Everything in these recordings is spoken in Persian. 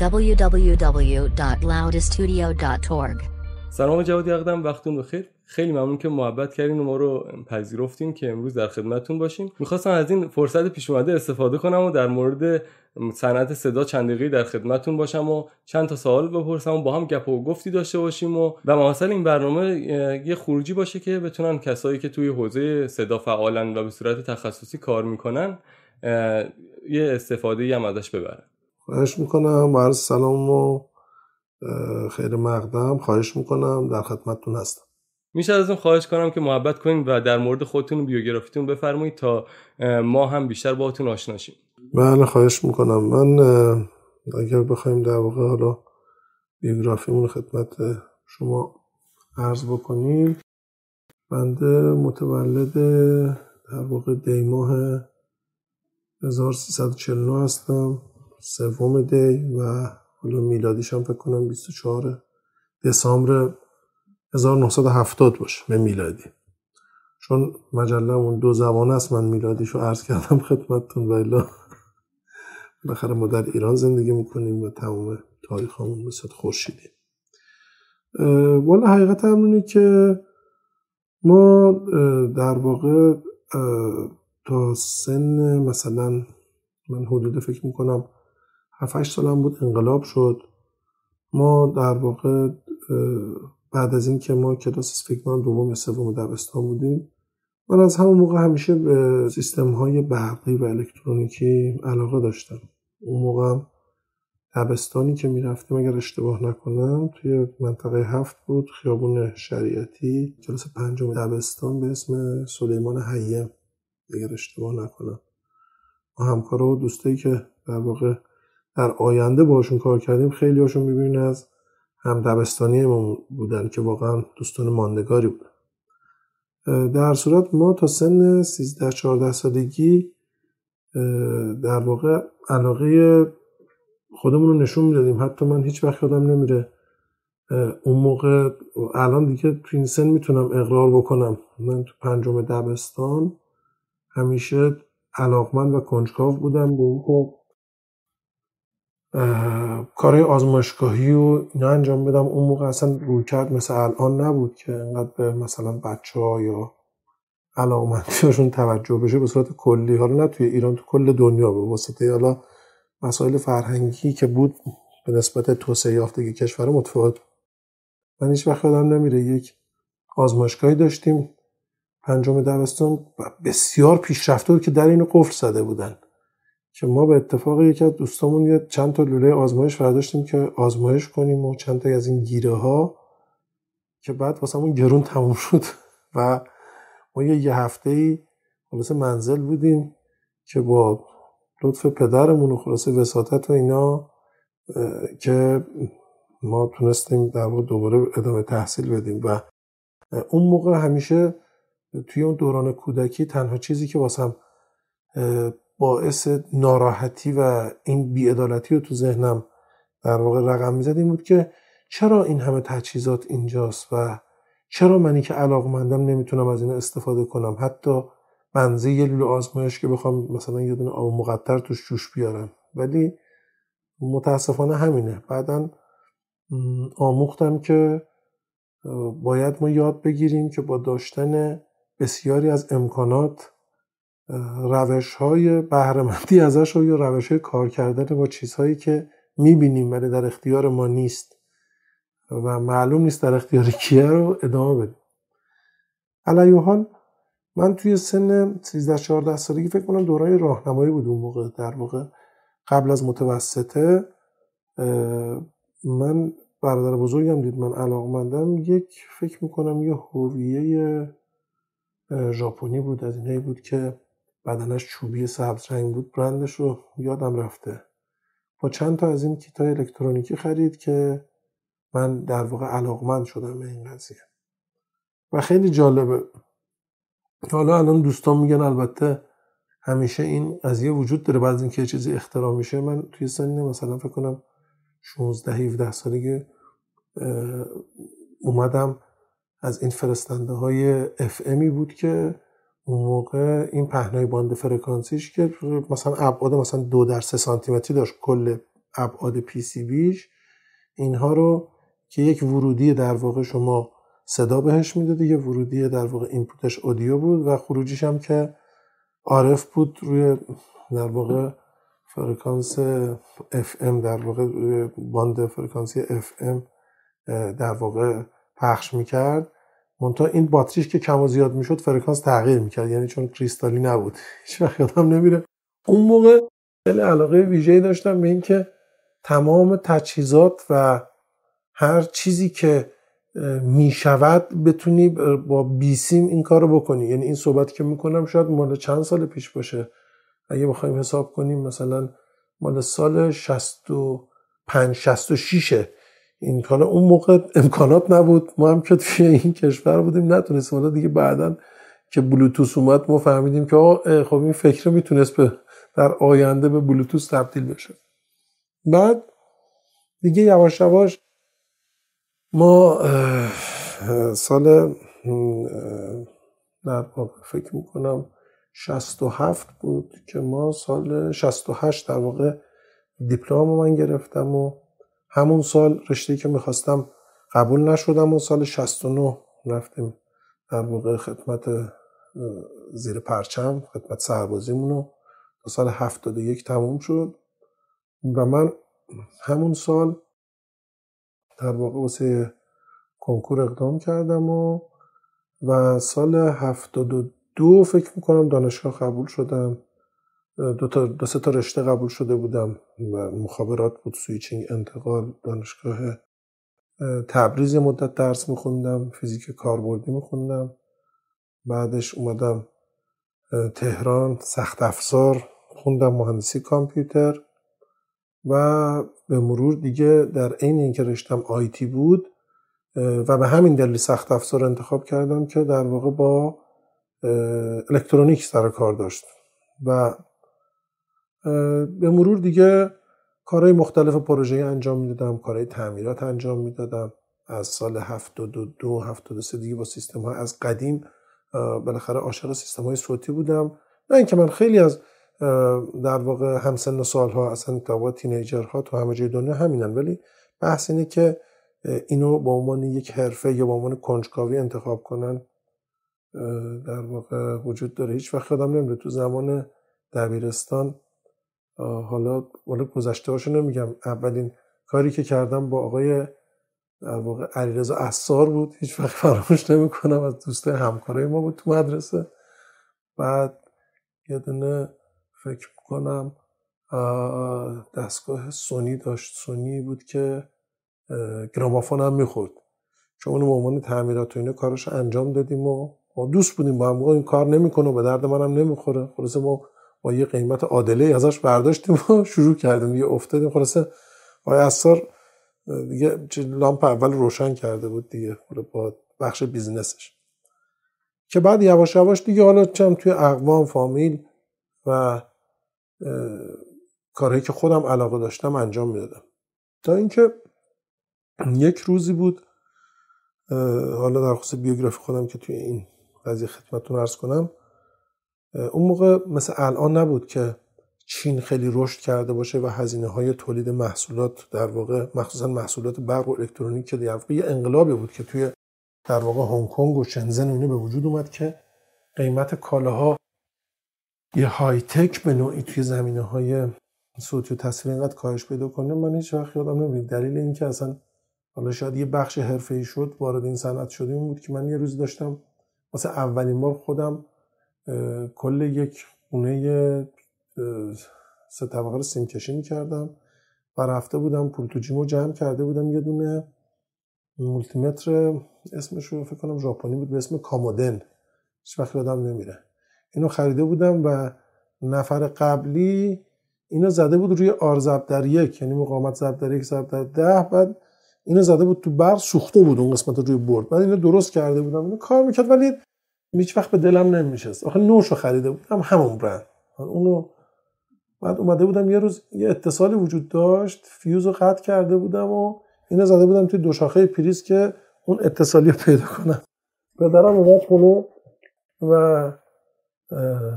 www.loudestudio.org. سلام جوادی اقدم وقتون بخیر. خیلی ممنون که محبت کردین و ما رو پذیرفتین که امروز در خدمتتون باشیم. می‌خواستم از این فرصت پیش اومده استفاده کنم و در مورد صنعت صدا چند دقیقه در خدمتتون باشم و چند تا سوال بپرسم و با هم گپ و گفتی داشته باشیم و و محاصل این برنامه یه خروجی باشه که بتونن کسایی که توی حوزه صدا فعالن و به صورت تخصصی کار می‌کنن یه استفاده هم ازش ببرن. خواهش می‌کنم. عرض سلام و خیر مقدم. خواهش می‌کنم. در خدمتتون هستم. میشه ازتون خواهش کنم که محبت کنید و در مورد خودتون و بیوگرافیتون بفرمایید تا ما هم بیشتر باهاتون آشنا شیم. بله خواهش می‌کنم. من اگر بخوایم در واقع حالا بیوگرافیمون خدمت شما عرض بکنیم بنده متولد در واقع دیماه 1349 هستم. سوم دی و حالا میلادیش هم فکر کنم 24 دسامبر 1970 باشه به میلادی. چون مجله اون دو زبان است من میلادیشو عرض کردم خدمتتون و الا. بالاخره ما در ایران زندگی می‌کنیم و تمام تاریخ همون مثل خورشیدی. والا حقیقت همونی که ما در واقع تا سن مثلا من حدود فکر می‌کنم 7 سالم بود انقلاب شد. ما در واقع بعد از اینکه ما کلاس فکر دوم یا سوم دبستان بودیم من از همون موقع همیشه به سیستم های برقی و الکترونیکی علاقه داشتم. اون موقع دبستانی که می‌رفتیم اگر اشتباه نکنم توی منطقه هفت بود خیابون شریعتی کلاس پنجم دبستان به اسم سلیمان حیم اگر اشتباه نکنم. ما همکارا و دوستایی که در واقع در آینده باشون کار کردیم خیلی هاشون می‌بینین از هم دبستانی ما بودن که واقعا دوستان ماندگاری بودن. در صورت ما تا سن 13 14 سالگی در واقع علاقه خودمون رو نشون می‌دادیم. حتی من هیچ وقت یادم نمیره اون موقع الان دیگه تو این سن می‌تونم اقرار بکنم. من تو پنجم دبستان همیشه علاقمند و کنجکاو بودم به اینکه کارهای آزمایشگاهی و اینا انجام بدم. اون موقع اصلا روی کرد مثل الان نبود که انقدر به مثلا بچه ها یا علاقمندیاشون توجه بشه به صورت کلی. حالا نه توی ایران تو کل دنیا به واسطه. حالا مسائل فرهنگی که بود به نسبت توسعه یافتگی کشور متفاوت. من هیچ وقت یادم نمیره یک آزمایشگاهی داشتیم. پنجم دبستان بسیار پیشرفته بود که در اینو قفل زده بودن. که ما به اتفاق یکی از دوستامون یه چند تا لوله آزمایش برداشتیم که آزمایش کنیم و چند تا از این گیره ها که بعد واسه گرون تموم شد. و ما یه, یه هفته ای منزل بودیم که با لطف پدرمون و خلاصه وساطت و اینا که ما تونستیم در دوباره ادامه تحصیل بدیم. و اون موقع همیشه توی اون دوران کودکی تنها چیزی که واسم باعث ناراحتی و این بیعدالتی رو تو ذهنم در واقع رقم می‌زد این بود که چرا این همه تجهیزات اینجاست و چرا منی که علاقمندم نمی‌تونم از این استفاده کنم؟ حتی بنزه یه لولو آزمایش که بخوام مثلا یه دونه آب مقطر توش جوش بیارم. ولی متاسفانه همینه. بعدا آموختم که باید ما یاد بگیریم که با داشتن بسیاری از امکانات روش های بهرهمندی ازش یا روش های کار کردن با چیزهایی که می‌بینیم ولی در اختیار ما نیست. و معلوم نیست در اختیار کیه رو ادامه بدیم. علیه حال من توی سن 13 14 سالگی فکر کنم دوران راهنمایی بود اون موقع در واقع قبل از متوسطه من برادر بزرگم دید من علاقمندم یک فکر می‌کنم یه هویه ژاپنی بود از اینایی بود که بدنش چوبی سبز رنگ بود برندش رو یادم رفته. با چند تا از این کیت الکترونیکی خرید که من در واقع علاقمند شدم به این قضیه. و خیلی جالبه. حالا الان دوستان میگن البته همیشه این قضیه وجود داره بعد اینکه چیزی اختراع میشه. من توی سن مثلا فکر کنم 16 17 سالگی اومدم از این فرستنده های FM ی بود که اون موقع این پهنای باند فرکانسیش که مثلا ابعاد مثلا دو در سه سانتی متری داشت کل ابعاد PCB ش اینها رو که یک ورودی در واقع شما صدا بهش می‌دادی یه ورودی در واقع input ش audio بود و خروجیش هم که RF بود روی در واقع فرکانس FM در واقع روی باند فرکانسی FM در واقع پخش می‌کرد. منتها این باتریش که کم و زیاد می‌شد فرکانس تغییر می‌کرد یعنی چون کریستالی نبود. هیچ وقت یادم نمیره. اون موقع خیلی علاقه ویژه‌ای داشتم به اینکه تمام تجهیزات و هر چیزی که می‌شود بتونی با بیسیم این کار بکنی. یعنی این صحبت که می‌کنم شاید مال چند سال پیش باشه. اگه بخوایم حساب کنیم مثلا مال سال 65 66 این حالا اون موقع امکانات نبود. ما هم که توی این کشور بودیم نتونستیم. حالا دیگه بعدا که بلوتوس اومد ما فهمیدیم که خب این فکر می‌تونست به در آینده به بلوتوس تبدیل بشه. بعد دیگه یواش یواش ما سال در واقع فکر می‌کنم 67 بود که ما سال 68 در واقع دیپلم من گرفتم و همون سال رشته که می‌خواستم قبول نشدم و سال 69 رفتیم در واقع خدمت زیر پرچم خدمت سربازیمون رو تا سال 71 تموم شد. و من همون سال در واقع واسه کنکور اقدام کردم و و سال 72 فکر می‌کنم دانشگاه قبول شدم. دو, تا دو سه تا رشته قبول شده بودم و مخابرات بود switching انتقال دانشگاه تبریز مدت درس میخوندم فیزیک کاربردی میخوندم. بعدش اومدم تهران سخت افزار خوندم مهندسی کامپیوتر و به مرور دیگه در عین اینکه رشتم آیتی بود و به همین دلیل سخت افزار انتخاب کردم که در واقع با الکترونیک سر کار داشت و به مرور دیگه کارهای مختلف پروژه انجام می‌دادم کارهای تعمیرات انجام می‌دادم. از سال 72 73 دیگه با سیستم ها از قدیم بالاخره عاشق سیستم های صوتی بودم. نه اینکه من خیلی از در واقع همسن و سالها اصلا تا تینیجرها تو همه جای دنیا همینن. ولی بحث اینه که اینو با عنوان یک حرفه یا با عنوان کنجکاوی انتخاب کنن در واقع وجود داره. هیچ وقت خودم نمیره تو زمان دبیرستان حالا حالا گذشته هاشو نمیگم. اولین کاری که کردم با آقای در واقع علیرضا اسار بود. هیچ وقت فراموش نمی‌کنم از دوست همکارای ما بود تو مدرسه. بعد یه دونه فکر می‌کنم دستگاه سونی داشت. سونی بود که گرامافون هم می‌خورد. چون اونو به عنوان تعمیرات و اینه کارش انجام دادیم و دوست بودیم با هم این کار نمی‌کنه به درد منم نمی‌خوره. خلاصه ما با یه قیمت عادله ازش برداشتیم و شروع کردیم. یه افتادیم. خلاصه آقای اثر دیگه لامپ اول روشن کرده بود دیگه با بخش بیزنسش که بعد یواش یواش دیگه حالا چم توی اقوام فامیل و کارهایی که خودم علاقه داشتم انجام می‌دادم. تا اینکه یک روزی بود حالا در خصوص بیوگرافی خودم که توی این قضیه خدمتتون ارز کنم اون موقع مثل الان نبود که چین خیلی رشد کرده باشه و هزینه های تولید محصولات در واقع مخصوصا محصولات برق و الکترونیک که در یه انقلابی بود که توی در واقع هنگ کنگ و شنزن اینو به وجود اومد که قیمت کالاها یه های تک به نوعی توی زمینه های صوتی و تصویر اینقدر کاهش پیدا کنه. من هیچ وقت یادم نمیاد دلیل اینکه اصلا حالا شاید یه بخش ای شد وارد این صنعت شده این بود که من یه روز داشتم واسه اولین بار خودم کل یک خونه سه طبقه رو سیم کشی کردم و رفته بودم پول تو جیمو جمع کرده بودم یه دونه مولتیمتر اسمش رو فکر کنم ژاپنی بود به اسم کامودن. هیچ وقت یادم نمیره. اینو خریده بودم و نفر قبلی اینو زده بود روی آر زب در یک یعنی مقاومت زب در یک زب در ده بعد اینو زده بود تو بر سوخته بود اون قسمت روی برد. بعد اینو درست کرده بودم اینو کار می‌کرد ولی هیچ وقت به دلم نمیشست آخه نوشو خریده بودم همون برند. اونو بعد اومده بودم یه روز یه اتصالی وجود داشت فیوز رو قطع کرده بودم و اینو زده بودم توی دو شاخه پریز که اون اتصالی رو پیدا کنم. پدرم اومد خونه و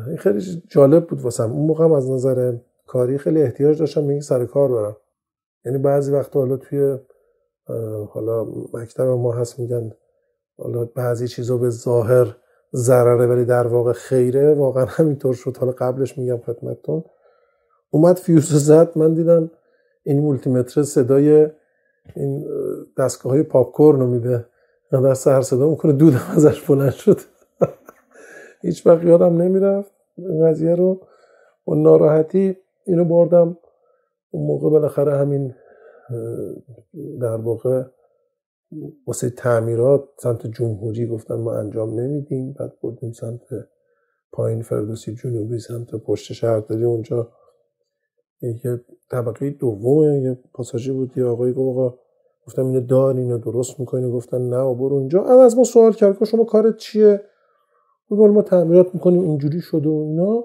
این خیلی جالب بود واسم. اون موقع از نظر کاری خیلی احتیاج داشتم به سر کار برم. یعنی بعضی وقتا حالا توی حالا مکتب ما هست میگن حالا بعضی چیزا به ظاهر ضرره ولی در واقع خیره. واقعا همینطور شد. حالا قبلش میگم خدمتتون. اومد فیوز زد. من دیدم این مولتیمتر صدای این دستگاه های popcorn رو میده. در سر صدا می‌کنه. دودم ازش بلند شد. هیچ وقت یادم نمی‌رفت. این قضیه رو با ناراحتی اینو بردم. اون موقع بالاخره همین در واقع واسه تعمیرات سمت جمهوری گفتن ما انجام نمیدیم بعد بردیم سمت پایین فردوسی جنوبی سمت پشت شهرداری. اونجا یه طبقه دوم یه پاساژی بود یه آقایی گفت آقا گفتم اینو دار اینو درست می‌کنی. گفتن نه برو اینجا. از ما سوال کرد که شما کارت چیه؟ گفت ما تعمیرات می‌کنیم اینجوری شده و اینا.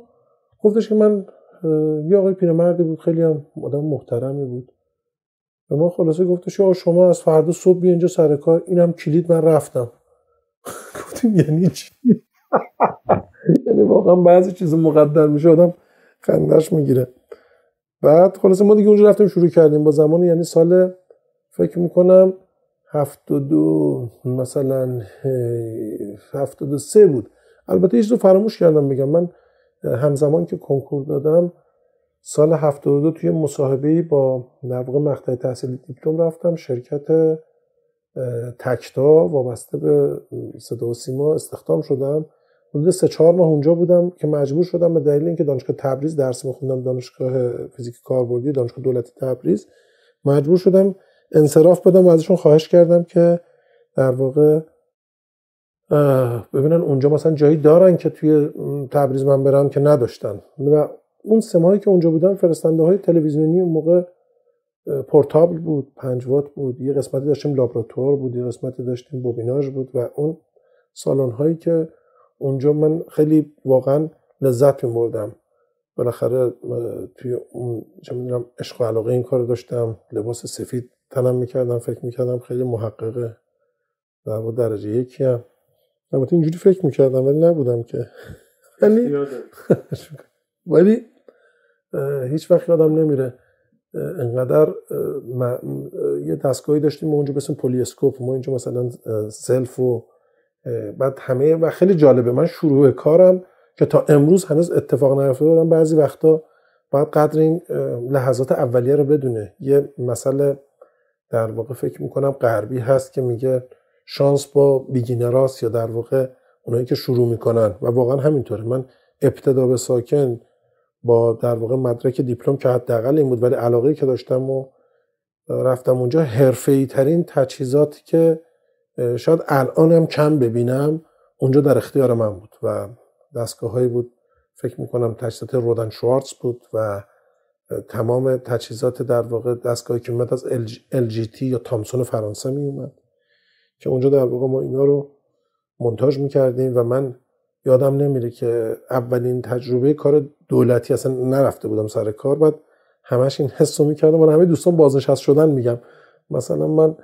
گفتش که من یه آقای پیرمردی بود خیلی هم آدم محترمی بود. به ما خلاصه گفتش که شما از فردا صبح بیا اینجا سر کار. اینم کلید من رفتم. گفتیم یعنی چی؟ یعنی واقعا بعضی چیز مقدر میشه آدم خندش می‌گیره. بعد خلاصه ما دیگه اونجا رفتیم شروع کردیم. با زمان یعنی سال فکر می‌کنم هفتاد دو مثلا هفتاد و سه بود. البته هیچ رو فراموش کردم بگم. من همزمان که کنکور دادم سال 72 توی مصاحبه با در مقطع تحصیل دیپلم رفتم. شرکت تکتا وابسته به صدا و سیما استخدام شدم. حدود سه چهار ماه اونجا بودم که مجبور شدم به دلیل اینکه دانشگاه تبریز درس میخوندم دانشگاه فیزیک کاربردی دانشگاه دولتی تبریز مجبور شدم انصراف بدم و ازشون خواهش کردم که در واقع ببینن اونجا مثلا جایی دارن که توی تبریز من برم که نداشتن. و اون سمایی که اونجا بودن فرستنده های تلویزیونی اون موقع پورتابل بود پنج وات بود یه قسمتی داشتیم لابراتوار بود یه قسمتی داشتیم بوبیناژ بود و اون سالن هایی که اونجا من خیلی واقعا لذت میبردم. بالاخره توی اون چه می‌دونم عشق و علاقه این کار داشتم لباس سفید تنم می‌کردم فکر می‌کردم خیلی محققه در درجه یکی هم. البته اینجوری فکر می‌کردم ولی نبودم که. ولی ولی هیچ وقت یادم نمیره انقدر یه دستگاهی داشتیم اونجا به اسم پولیسکوپ ما اینجا مثلا سلف و بعد همه و خیلی جالبه. من شروع کارم که تا امروز هنوز اتفاق نیفتاده دادم بعضی وقتا باید قدر این لحظات اولیه رو بدونه. یه مسئله در واقع فکر می‌کنم غربی هست که میگه شانس با بیگینراست یا در واقع اونایی که شروع می‌کنن. و واقعا همینطوره. من ابتدا به ساکن با در واقع مدرک دیپلم که حداقل این بود ولی علاقه که داشتم و رفتم اونجا حرفه‌ای ترین تجهیزاتی که شاید الانم کم ببینم اونجا در اختیار من بود و دستگاه بود. فکر می‌کنم تجهیزات رودن شوارتز بود و تمام تجهیزات در واقع دستگاهی که اومد از LGT یا تامسون فرانسه می اومد که اونجا در واقع ما اینا رو منتاج می‌کردیم و من یادم نمیره که اولین تجربه کار دولتی اصلا نرفته بودم سر کار. بعد همش این حس رو می‌کردم. من همه دوستان بازنشست شدن میگم. مثلا من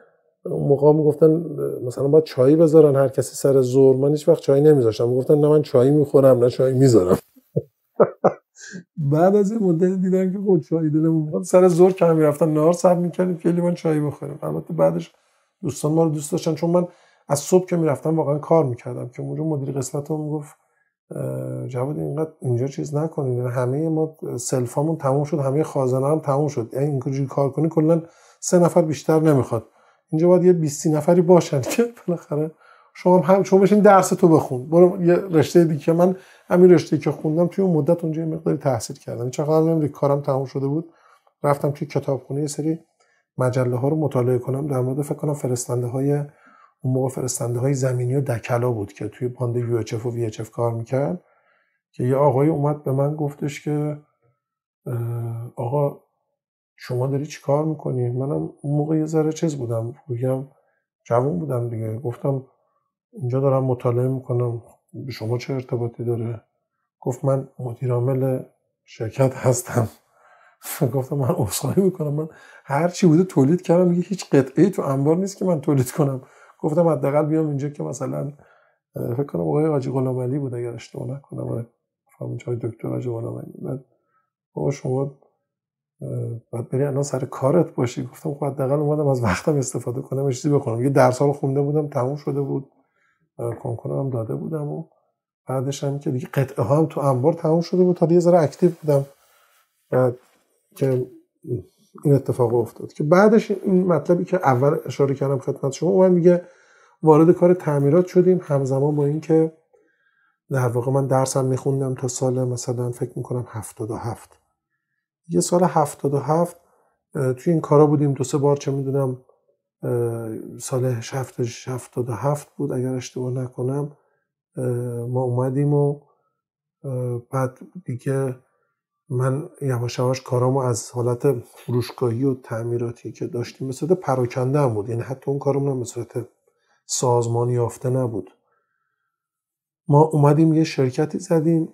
اون موقع می‌گفتن مثلا باید چایی بذارن هر کسی سر زور من هیچ وقت چای نمیذاشتم. می‌گفتن نه من چایی می‌خورم نه چای می‌ذارم. بعد از این مدت دیدن که خود چای دلمون سر زور که می‌رفتن نهار سر می‌کردیم که من چای بخوریم البته بعدش دوستان ما رو دوست داشتن. چون من از صبح که می‌رفتم واقعا کار می‌کردم که اونجا مدیر قسمت هم می‌گفت جواد اینقدر اینجا چیز نکنید یعنی همه ما سلفامون تموم شد همه خازنه هم تموم شد. یعنی اینجوری کار کنی کلا سه نفر بیشتر نمی‌خواد. اینجا باید یه 20 نفری باشن که بالاخره شما هم شما بشین درس تو بخون. برو یه رشته دیگه. من همین رشته که خوندم توی اون مدت اونجا یه مقداری تحصیل کردم. چقدر نمی‌دونم کارم تموم شده بود. رفتم توی کتابخونه یه سری مجله ها رو مطالعه کنم. در مورد فکر کنم فرستنده های اون موقع فرستنده های زمینی و دکلا بود که توی باند یو اچ و وی اچ کار می‌کرد که یه آقای اومد به من گفتش که آقا شما داری چی کار می‌کنی؟ منم اون موقع یه ذره چیز بودم بگم جوان بودم دیگه. گفتم اینجا دارم مطالعه می‌کنم به شما چه ارتباطی داره؟ گفت من مدیر عامل شرکت هستم. گفتم من عذرخواهی می‌کنم من هر چی بوده تولید کردم دیگه هیچ قطعه تو انبار نیست که من تولید کنم. گفتم حداقل بیام اینجا که مثلا فکر کنم آقای حاجی غلام علی بود اگر اشتباه نکنم فهمون چای دکتر حاجی غلام علی. بعد بابا شما بعد بری الان سر کارت باشی. گفتم خب حداقل اومدم از وقتم استفاده کنم چیزی بکنم. یه درس رو خونده بودم تموم شده بود. کنکورم هم داده بودم و بعدش هم که دیگه قطعه ها هم تو انبار تموم شده بود. تا یه ذره اکتیو بودم. بعد که این اتفاق افتاد. که بعدش این مطلبی که اول اشاره کردم خدمت شما اون میگه وارد کار تعمیرات شدیم همزمان با اینکه در واقع من درسم میخوندم تا سال مثلا فکر می‌کنم هفتاد و هفت. یه سال هفتاد و هفت توی این کارا بودیم. دو سه بار چه می‌دونم سال هفتاد و هفت بود. اگر اشتباه نکنم ما اومدیم و بعد دیگه من یواش یواش کارامو از حالت فروشگاهی و تعمیراتی که داشتیم به صورت پراکنده هم بود. یعنی حتی اون کارمون به صورت سازمانی یافته نبود. ما اومدیم یه شرکتی زدیم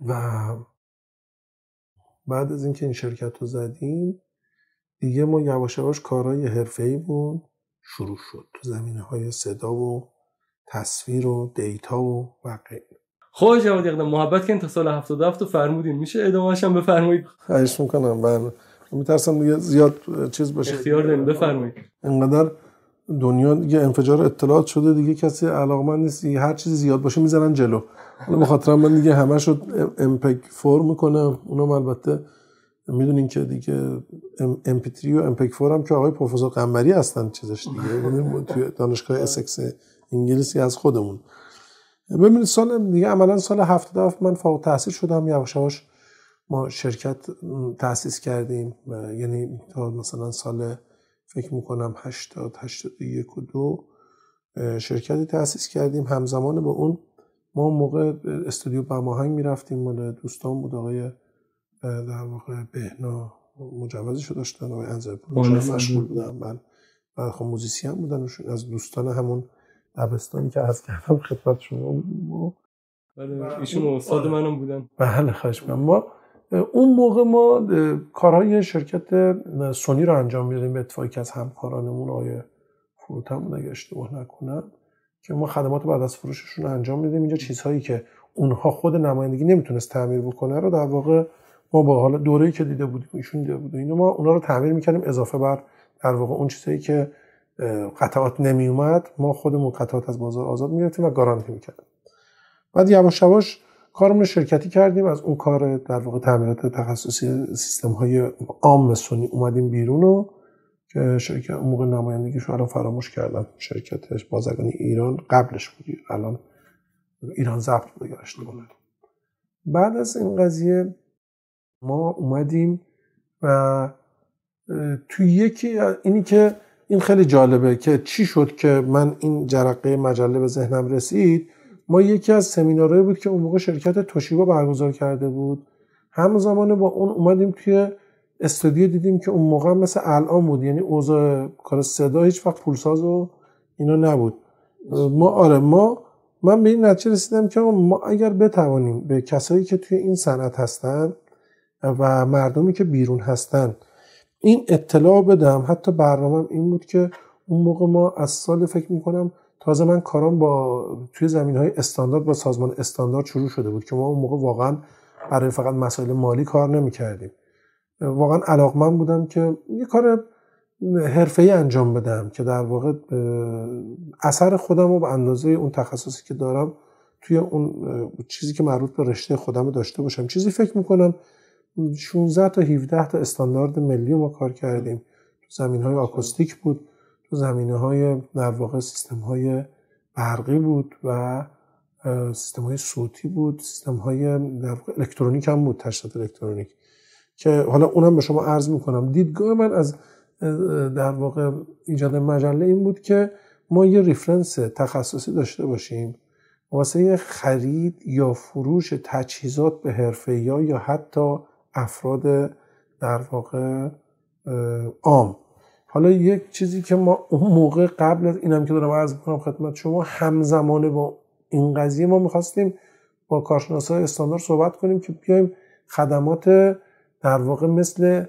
و بعد از اینکه این شرکت رو زدیم دیگه ما یواش یواش کارهای بود. شروع شد تو زمینه های صدا و تصویر و دیتا و بقیه خب جواد یقدم محبت که تا سال 77 رو فرمودین. میشه ادامه‌اش هم بفرمایید؟ خواهش می‌کنم. بله. میترسم دیگه زیاد چیز باشه اختیار دارین. بفرمایید. انقدر دنیا دیگه انفجار اطلاعات شده دیگه. کسی علاقمند نیست. هر چیزی زیاد باشه می‌زنن جلو. حالا بخاطر من دیگه همه شد امپگ فور می‌کنم. اونم البته می‌دونین که دیگه MP3 و امپگ فور هم که آقای پروفسور قنبری هستن چیزش دیگه. توی دانشگاه اسکس انگلیسی از خودمون. ببینید سال دیگه عملا سال 77 من فوق تحصیل شدم یواش یواش ما شرکت تاسیس کردیم. یعنی تا مثلا سال فکر می‌کنم 80 81 و دو شرکتی تاسیس کردیم. همزمان با اون ما موقع استودیو بماهنگ می‌رفتیم. مال دوستان بود آقای در واقع بهنا مجوزشو داشتن آقای انزرپور مشغول بودن. من و خب موزیسی هم بودن از دوستان همون دبستانی که از کردم خدمت شما بله ایشون استاد منم بودن. بله خواهش ما اون موقع ما کارهای شرکت سونی رو انجام می‌دادیم به اتفاقی که از همکارانمون آقای فروتم بود اگه اشتباه نکنم که ما خدمات بعد از فروششون انجام میدیم اینجا چیزهایی که اونها خود نمایندگی نمی‌تونست تعمیر بکنه رو در واقع ما با حالا دوره‌ای که دیده بودیم ایشون دیده بود اینو ما اونا رو تعمیر می‌کردیم اضافه بر در واقع اون چیزایی که قطعات نمی اومد ما خودمون قطعات از بازار آزاد می‌گرفتیم و گارانتی می‌کردیم. بعد یواش یواش کارمون شرکتی کردیم از اون کار در واقع تعمیرات تخصصی سیستم های عام سونی اومدیم بیرون و که شرکت اون موقع نمایندگیش الان فراموش کردم شرکتش بازرگانی ایران قبلش بود. الان ایران ضبط بود بعد از این قضیه ما اومدیم و توی یکی اینی که این خیلی جالبه که چی شد که من این جرقه مجله به ذهنم رسید؟ ما یکی از سمینارهایی بود که اون موقع شرکت توشیبا برگزار کرده بود. همزمان با اون اومدیم توی استودیو دیدیم که اون موقع مثل الان بود. یعنی اوضاع کار صدا هیچ وقت پولساز و اینا نبود. ما آره ما من به این نتیجه رسیدم که ما اگر بتوانیم به کسایی که توی این صنعت هستن و مردمی که بیرون هستن این اطلاع بدم. حتی برنامه این بود که اون موقع ما از سال فکر می‌کنم تازه من کارام با توی زمین های استاندارد با سازمان استاندارد شروع شده بود که ما اون موقع واقعا برای فقط مسائل مالی کار نمی کردیم واقعا علاقمند بودم که یه کار ای انجام بدم که در واقع اثر خودم رو به اندازه اون تخصصی که دارم توی اون چیزی که مربوط به رشته خودم داشته باشم. چیزی فکر می‌کنم 16 تا 17 تا استاندارد ملی ما کار کردیم. تو زمین های آکوستیک بود تو زمینه های در واقع سیستم های برقی بود و سیستم های صوتی بود سیستم های در واقع الکترونیک هم بود تشریفات الکترونیک. که حالا اونم به شما عرض می‌کنم. دیدگاه من از در واقع ایجاد مجله این بود که ما یه reference تخصصی داشته باشیم. واسه خرید یا فروش تجهیزات به حرفه‌ای یا حتی افراد در واقع عام. حالا یک چیزی که ما اون موقع قبل از اینم که دارم عرض می‌کنم خدمت شما همزمانه با این قضیه ما می‌خواستیم با کارشناسای استاندارد صحبت کنیم که بیایم خدمات در واقع مثل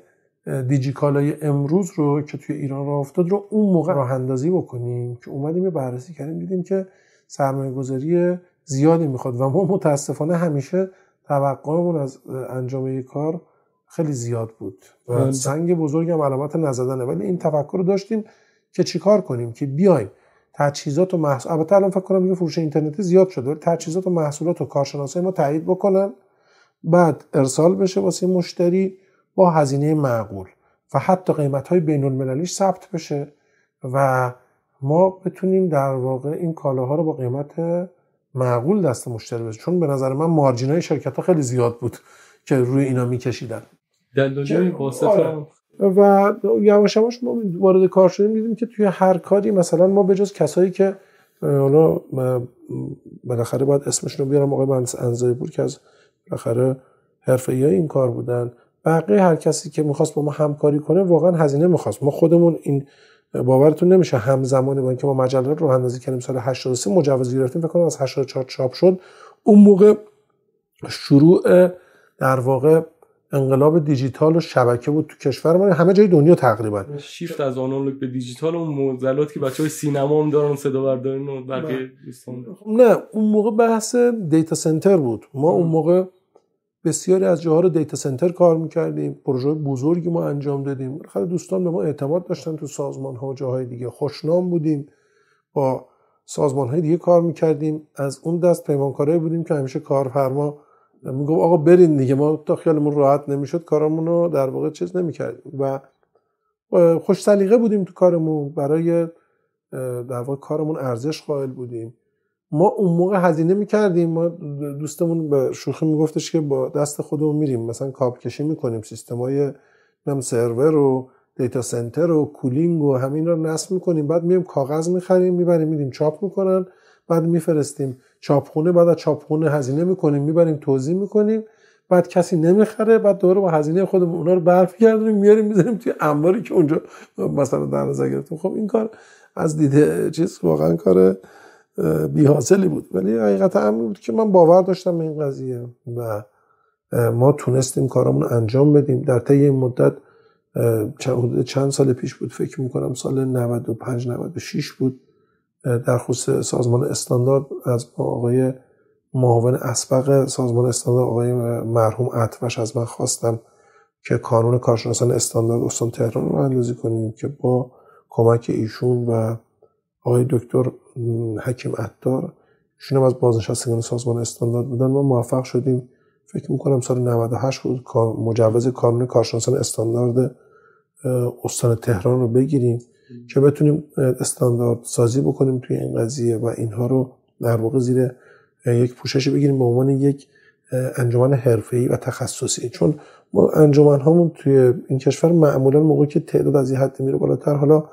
دیجیکالای امروز رو که توی ایران راه افتاد رو اون موقع راه اندازی بکنیم که اومدیم یه بررسی کردیم دیدیم که سرمایه گذاری زیادی می‌خواد و ما متاسفانه همیشه توقعمون از انجام یک کار خیلی زیاد بود و بله. سنگ بزرگ هم علامت نزدنه ولی این تفکر رو داشتیم که چیکار کنیم که بیایم تجهیزات و محصول البته الان فکر کنم دیگه فروش اینترنتی زیاد شده ولی تجهیزات و محصولات و کارشناسای ما تایید بکنن بعد ارسال بشه واسه مشتری با هزینه معقول و حتی قیمت های بین المللیش ثبت بشه و ما بتونیم در واقع این کالاها رو با قیمت معقول دست مشتری بشه چون به نظر من مارجین های شرکت ها خیلی زیاد بود که روی اینا میکشیدن. دلالی آره. و یواش یواش ما وارد کار شدیم دیدیم که توی هر کاری مثلا ما بجز کسایی که حالا بالاخره باید اسمشون رو بیارم آقای مهندس انزایی بود که از بالاخره حرفه این کار بودن. بقیه هر کسی که می‌خواست با ما همکاری کنه واقعا هزینه می‌خواست. ما خودمون این باورتون نمیشه همزمان با اینکه ما مجله رو اندازی کردیم سال 83 مجوز گرفتیم فکر کنم از 84 چاپ شد. اون موقع شروع در واقع انقلاب دیجیتال و شبکه بود تو کشور ما همه جای دنیا تقریبا. شیفت از آنالوگ به دیجیتال و معضلات که بچهای سینما هم دارن صدا برداری و بقیه نه اون موقع بحث دیتا سنتر بود. ما اون موقع بسیاری از جاها رو دیتا سنتر کار می‌کردیم پروژه بزرگی ما انجام دادیم. خیلی دوستان به ما اعتماد داشتن تو سازمان ها و جاهای دیگه. خوشنام بودیم با سازمان های دیگه کار می‌کردیم. از اون دست پیمانکارایی بودیم که همیشه کارفرما می‌گفت آقا برین دیگه ما تا خیالمون راحت نمی‌شد کارمون رو در واقع چیز نمی‌کردیم. و خوش سلیقه بودیم تو کارمون. برای در واقع کارمون ارزش قائل بودیم. ما اون موقع هزینه می‌کردیم. ما دوستمون به شوخی میگفتش که با دست خودمون میریم. مثلا کاب کشی می‌کنیم. سیستم های سرور و data center و cooling و همین رو نصب می‌کنیم. بعد میایم کاغذ می‌خریم می‌بریم میدیم چاپ می‌کنن. بعد میفرستیم چاپخونه بعد از چاپخونه هزینه می‌کنیم می‌بریم توزیع می‌کنیم. بعد کسی نمی‌خره بعد دوباره با هزینه خودمون اونا رو برمیگردونیم میاریم می‌ذاریم توی انباری که اونجا مثلا در نظر خب این کار از دید چیز واقعا کار بی حاصلی بود. ولی حقیقت همین بود که من باور داشتم به این قضیه و ما تونستیم کارمون انجام بدیم. در طی این مدت چند سال پیش بود فکر می‌کنم سال 95 96 بود. در خصوص سازمان استاندارد از آقای معاون اسبق سازمان استاندارد آقای مرحوم عطوش از من خواستم که کانون کارشناسان استاندارد استان تهران رو اندازی کنیم که با کمک ایشون و آقای دکتر حکیم عطار. ایشون هم از بازنشستگان سازمان استاندارد بودن. ما موفق شدیم. فکر می‌کنم سال 98 بود مجوز کانون کارشناسان استاندارد استان تهران رو بگیریم که بتونیم استاندارد سازی بکنیم توی این قضیه و اینها رو در واقع زیر یک پوشش بگیریم به عنوان یک انجمن حرفه‌ای و تخصصی. چون ما انجمن هامون توی این کشور معمولا موقعی که تعداد از این حد میره بالاتر حالا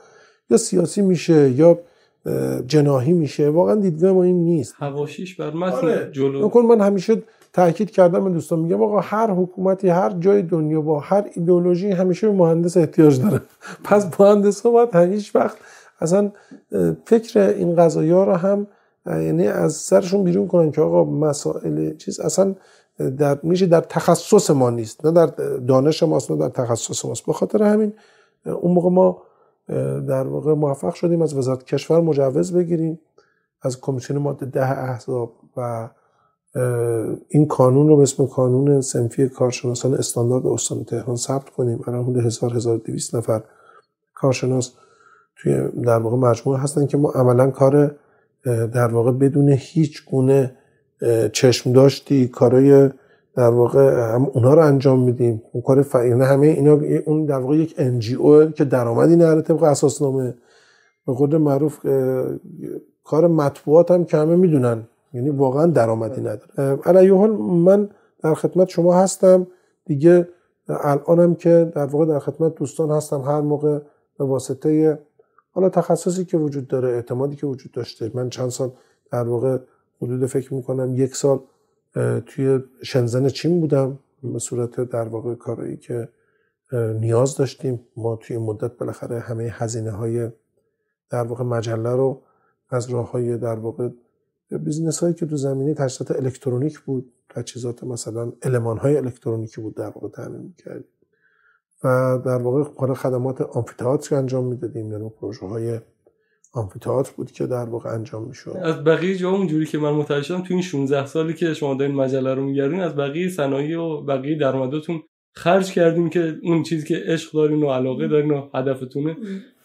یا سیاسی میشه یا جناهی میشه. واقعا دیدگاه ما این نیست. هواشیش بر متن آره. جلو. من همیشه تاکید کردم به دوستان میگم آقا هر حکومتی هر جای دنیا با هر ایدئولوژی همیشه به مهندس احتیاج داره. پس مهندس ها باید هیچ وقت اصلا فکر این قضايا رو هم یعنی از سرشون بیرون کنن که آقا مسائل چیز اصلا در میشه در تخصص ما نیست نه در دانش ماست نه در تخصص ماست. به خاطر همین اون موقع ما در واقع موفق شدیم از وزارت کشور مجوز بگیریم از کمیسیون ماده ده احزاب و این قانون رو به اسم قانون سنفی کارشناسان استاندارد استان تهران ثبت کنیم. الان حدود 1000 1200 نفر کارشناس توی در واقع مجموعه هستن که ما عملا کار در واقع بدون هیچ گونه چشم داشتی کارای در واقع هم اونها رو انجام میدیم. اون کار ف... یعنی همه اینا اون در واقع یک انجی که درآمدی نره طبق اساسنامه. به قول معروف کار مطبوعات هم که همه می‌دونن. یعنی واقعا درآمدی نداره. علیه حال من در خدمت شما هستم. دیگه الانم که در واقع در خدمت دوستان هستم هر موقع به واسطه حالا تخصصی که وجود داره اعتمادی که وجود داشته. من چند سال در واقع حدود فکر می‌کنم یک سال توی شنزن چین بودم به صورت در واقع کارایی که نیاز داشتیم. ما توی مدت بالاخره همه هزینه های در واقع مجله رو از راه های در واقع business هایی که تو زمینه تجهیزات الکترونیک بود تجهیزات مثلا المان های الکترونیکی بود در واقع تأمین می‌کردیم. و در واقع خدمات آمفیتئاتر انجام می‌دادیم یعنی پروژه های آمفیتئاتر بود که در واقع انجام می‌شد. از بقیه جا اونجوری که من متوجه شدم تو این 16 سالی که شما دارین مجله رو میگردین از بقیه صنایع و بقیه درآمداتون خرج کردیم که اون چیزی که عشق دارین و علاقه دارین و هدفتونه.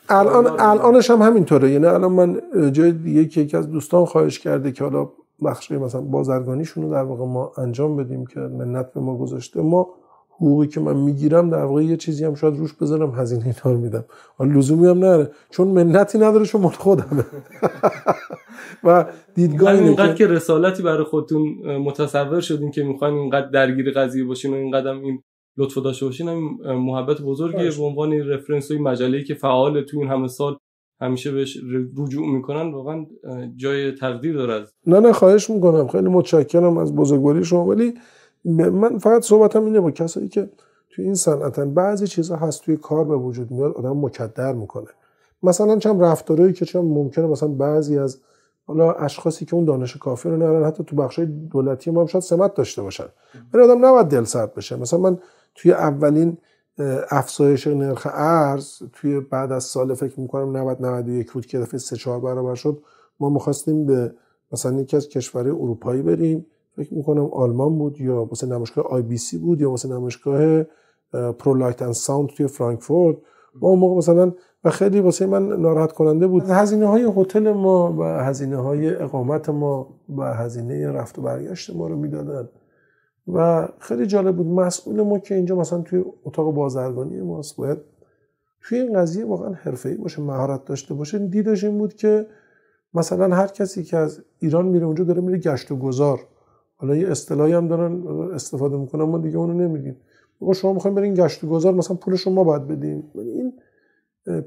الان الانش هم همینطوره. یعنی الان من جای دیگه که یکی از دوستان خواهش کرده که حالا بخش مثلا بازرگانیشون رو در واقع ما انجام بدیم که منت به ما گذاشته ما حقوقی که من می‌گیرم در واقع یه چیزی هم شاید روش بذارم هزینه اینا رو میدم. حالا لزومی هم نره چون منتی نداره چون مال خودمه. و دیدگاه اینقدر که رسالتی برای خودتون متصور شدین که می‌خواین اینقدر درگیر قضیه باشین و اینقدر این لطف داشته باشین هم محبت بزرگی به عنوان رفرنس و مجله که فعال تو این همه سال همیشه بهش رجوع می‌کنن واقعا جای تقدیر داره نه نه خواهش می‌کنم. خیلی متشکرم از بزرگواری شما. ولی من فقط صحبتم اینه با کسایی که توی این صنعتن بعضی چیزها هست توی کار به وجود میاد آدم مکدر می‌کنه. مثلا چند رفتارهایی که چند ممکنه مثلا بعضی از حالا اشخاصی که اون دانش کافی رو ندارن حتی تو بخشای دولتی ما هم شاید سمت داشته باشن. ولی آدم نباید دل سرد بشه. مثلا من توی اولین افزایش نرخ ارز توی بعد از سال فکر می‌کنم 90 91 بود که دفعه 3 4 برابر شد. ما می‌خواستیم به مثلا یکی از کشورهای اروپایی بریم. فکر می‌کنم آلمان بود یا مثلا نمایشگاه IBC بود یا مثلا نمایشگاه Prolight and Sound توی فرانکفورت. ما اون موقع مثلا و خیلی واسه من ناراحت کننده بود. هزینه های هتل ما و هزینه های اقامت ما و هزینه رفت و برگشت ما رو می‌دادن. و خیلی جالب بود. مسئول ما که اینجا مثلا توی اتاق بازرگانی ماست باید توی این قضیه واقعا حرفه‌ای باشه مهارت داشته باشه. دیدش این بود که مثلا هر کسی که از ایران میره اونجا داره میره گشت و گذار. حالا یه اصطلاحی هم دارن استفاده می‌کنن ما دیگه اونو نمیگیم. بگو شما می‌خوایم برین گشت و گذار مثلا پول شما باید بدیم این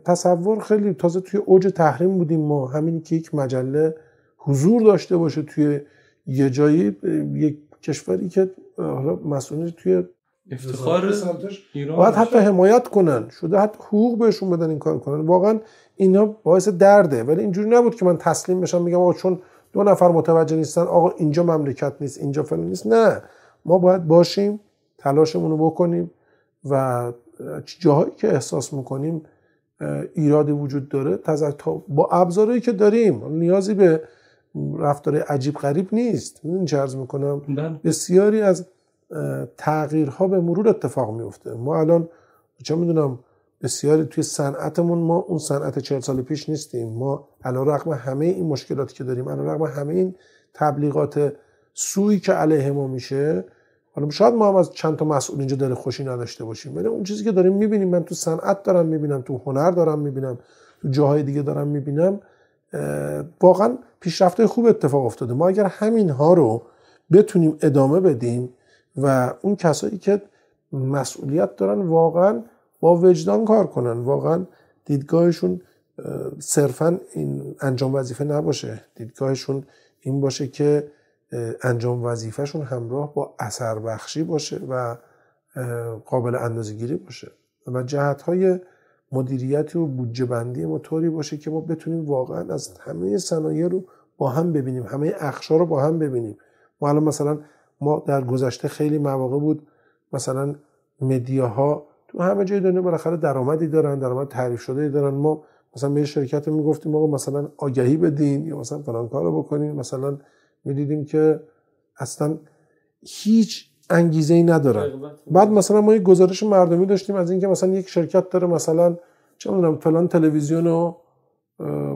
تصور خیلی تازه توی اوج تحریم بودیم ما. همینی که یک مجله حضور داشته باشه توی یه جایی یک کشوری که حالا مسئولین توی افتخار ایران باید حتی حمایت کنن. شده حتی حقوق بهشون بدن این کار کنن. واقعا اینا باعث درده. ولی اینجوری نبود که من تسلیم بشم میگم آقا چون دو نفر متوجه نیستن آقا اینجا مملکت نیست اینجا فلان نیست. نه ما باید باشیم تلاشمون رو بکنیم و جاهایی که احساس می‌کنیم ایرادی وجود داره با ابزارهایی که داریم نیازی به رفتار عجیب غریب نیست. این چه عرض می‌کنم؟ بله. بسیاری از تغییرها به مرور اتفاق میفته ما الان چه می‌دونم بسیاری توی صنعتمون ما اون صنعت چهل سال پیش نیستیم. ما علا رقم همه این مشکلاتی که داریم علا رقم همه این تبلیغات سوی که علیه ما میشه حالا شاید ما هم از چند تا مسئول اینجا داره خوشی نداشته باشیم ولی اون چیزی که داریم می‌بینیم من تو صنعت دارم می‌بینم تو هنر دارم می‌بینم تو جاهای دیگه دارم می‌بینم واقعا پیشرفته خوب اتفاق افتاده. ما اگر همین ها رو بتونیم ادامه بدیم و اون کسایی که مسئولیت دارن واقعا با وجدان کار کنن. واقعا دیدگاهشون صرفا این انجام وظیفه نباشه. دیدگاهشون این باشه که انجام وظیفهشون همراه با اثر بخشی باشه و قابل اندازه گیری باشه. و جهت های مدیریت و بودجه بندی ما طوری باشه که ما بتونیم واقعا از همه صنایع رو با هم ببینیم. همه اخشار رو با هم ببینیم. ما الان مثلا ما در گذشته خیلی مواقع بود مثلا مدیاها تو همه جای دنیا بالاخره درآمدی دارن درآمد تعریف شده دارن. ما مثلا به شرکت می‌گفتیم آقا مثلا آگهی بدین یا مثلا فلان کارو بکنین. مثلا می‌دیدیم که اصلا هیچ انگیزه ای ندارن بعد مثلا ما یک گزارش مردمی داشتیم از اینکه مثلا یک شرکت داره مثلا چه می‌دونم فلان تلویزیون رو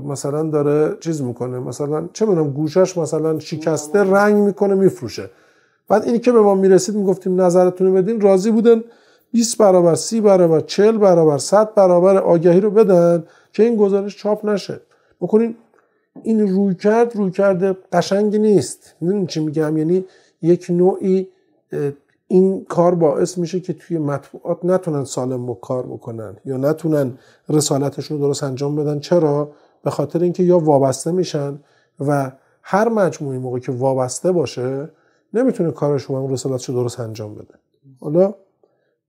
مثلا داره چیز می‌کنه. مثلا چه می‌دونم گوشش مثلا شکسته رنگ می‌کنه میفروشه. بعد اینی که به ما می‌رسید می‌گفتیم نظرتون بدین راضی بودن. 20 برابر 30 برابر 40 برابر 100 برابر آگهی رو بدن که این گزارش چاپ نشه. بکنین این روی کرد روی کرده قشنگی نیست. می‌دونین چی میگم؟ یعنی یک نوعی این کار باعث میشه که توی مطبوعات نتونن سالم کار بکنن یا نتونن رسالتشون رو درست انجام بدن. چرا؟ به خاطر اینکه یا وابسته میشن و هر مجموعی موقع که وابسته باشه نمی‌تونه کارش رو رسالتش رو درست انجام بده. حالا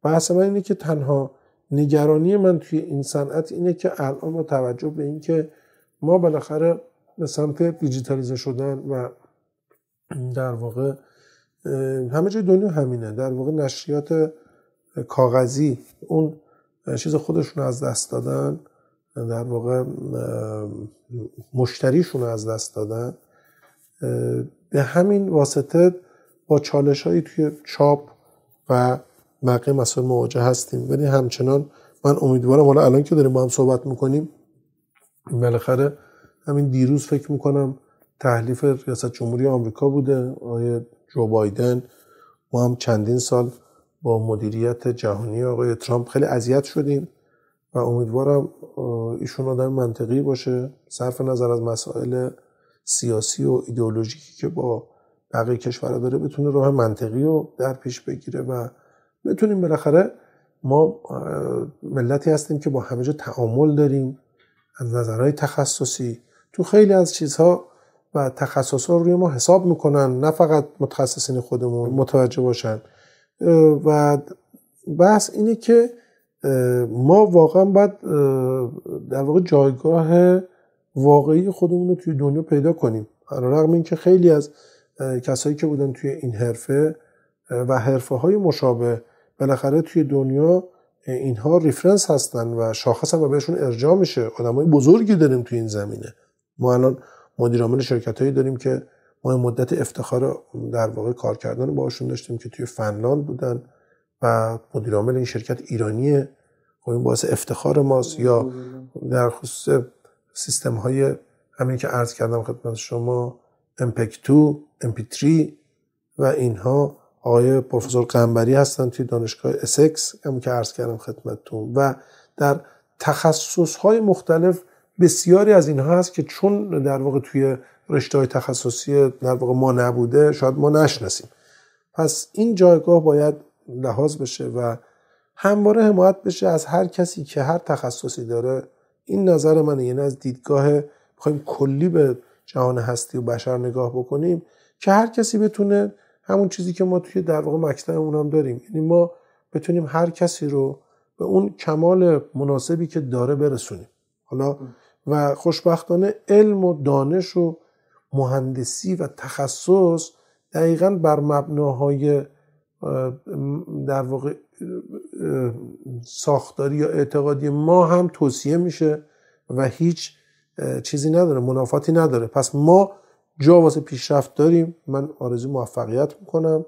بحث من اینه که تنها نگرانی من توی این صنعت اینه که الان با توجه به اینکه ما بالاخره به سمت دیجیتالیزه شدن و در واقع همه جای دنیا همینه. در واقع نشریات کاغذی اون چیز خودشون از دست دادن در واقع مشتریشون از دست دادن. به همین واسطه با چالش هایی توی چاپ و بقیه مسائل مواجه هستیم. ولی همچنان من امیدوارم حالا الان که داریم با هم صحبت می‌کنیم بالاخره همین دیروز فکر می‌کنم تحلیف ریاست جمهوری آمریکا بوده. آقای جو بایدن ما هم چندین سال با مدیریت جهانی آقای ترامپ خیلی اذیت شدیم و امیدوارم ایشون آدم منطقی باشه. صرف نظر از مسائل سیاسی و ایدئولوژیکی که با بقیه کشورها داره بتونه راه منطقی رو در پیش بگیره و بتونیم بالاخره ما ملتی هستیم که با همه جا تعامل داریم از نظرهای تخصصی. تو خیلی از چیزها و تخصص ها روی ما حساب می‌کنن نه فقط متخصصین خودمون متوجه باشن. و بحث اینه که ما واقعا باید در واقع جایگاه واقعی خودمون رو توی دنیا پیدا کنیم. رغم اینکه خیلی از کسایی که بودن توی این حرفه و حرفه های مشابه بالاخره توی دنیا اینها ریفرنس هستن و شاخص هم بهشون ارجاع میشه. آدمای بزرگی داریم توی این زمینه. ما الان مدیر عامل شرکت هایی داریم که ما مدت افتخار در واقع کار کردن باشون داشتیم که توی فنلاند بودن و مدیر عامل این شرکت ایرانیه. خب این باعث افتخار ماست. یا در خصوص سیستم های همین که عرض کردم خدمت شما MPEG 2 MP3 و اینها. آقای پروفسور قنبری هستن توی دانشگاه اسکس همین که عرض کردم خدمتتون. و در تخصص های مختلف بسیاری از اینها هست که چون در واقع توی رشته های تخصصی در واقع ما نبوده شاید ما نشناسیم. پس این جایگاه باید لحاظ بشه و همواره حمایت بشه از هر کسی که هر تخصصی داره. این نظر منه. یعنی از دیدگاه بخوایم کلی به جهان هستی و بشر نگاه بکنیم که هر کسی بتونه همون چیزی که ما توی در واقع مکتبمون هم داریم. یعنی ما بتونیم هر کسی رو به اون کمال مناسبی که داره برسونیم. حالا و خوشبختانه علم و دانش و مهندسی و تخصص دقیقا بر مبناهای در واقع ساختاری یا اعتقادی ما هم توصیه میشه و هیچ چیزی نداره منافاتی نداره. پس ما جا واسه پیشرفت داریم. من آرزو موفقیت می‌کنم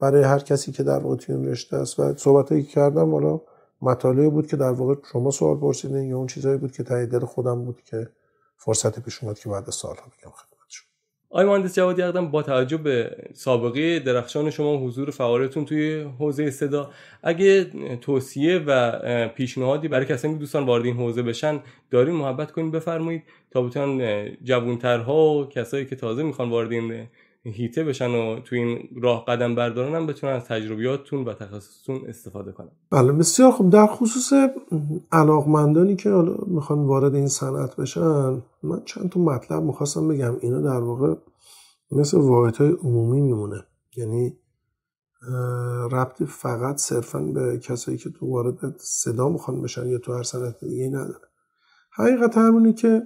برای هر کسی که در واقع توی رشته است. و صحبتایی که کردم حالا مطالعه بود که در واقع شما سوال پرسیدین یا اون چیزایی بود که تایید دل خودم بود که فرصت پیش اومد که بعد سالها بگم. خدمتشون آقای مهندس جوادی اقدم با توجه به سابقه درخشان شما حضور فعالیتون توی حوزه صدا اگه توصیه و پیشنهادی برای کسانی که دوستان وارد این حوزه بشن دارین محبت کنید بفرمایید. تا بتونن جوانترها و کسایی که تازه می‌خوان وارد این هیته بشن و تو این راه قدم بردارن هم بتونن از تجربیاتتون و تخصصتون استفاده کنن. بله بسیار خوب. در خصوص علاقمندانی که حالا می‌خوان وارد این صنعت بشن من چند تا مطلب می‌خواستم بگم. اینا در واقع مثل واحد های عمومی میمونه. یعنی ربط فقط صرفا به کسایی که تو وارد صدا می‌خوان بشن یا تو هر صنعت دیگه نداره. حقیقت همونی که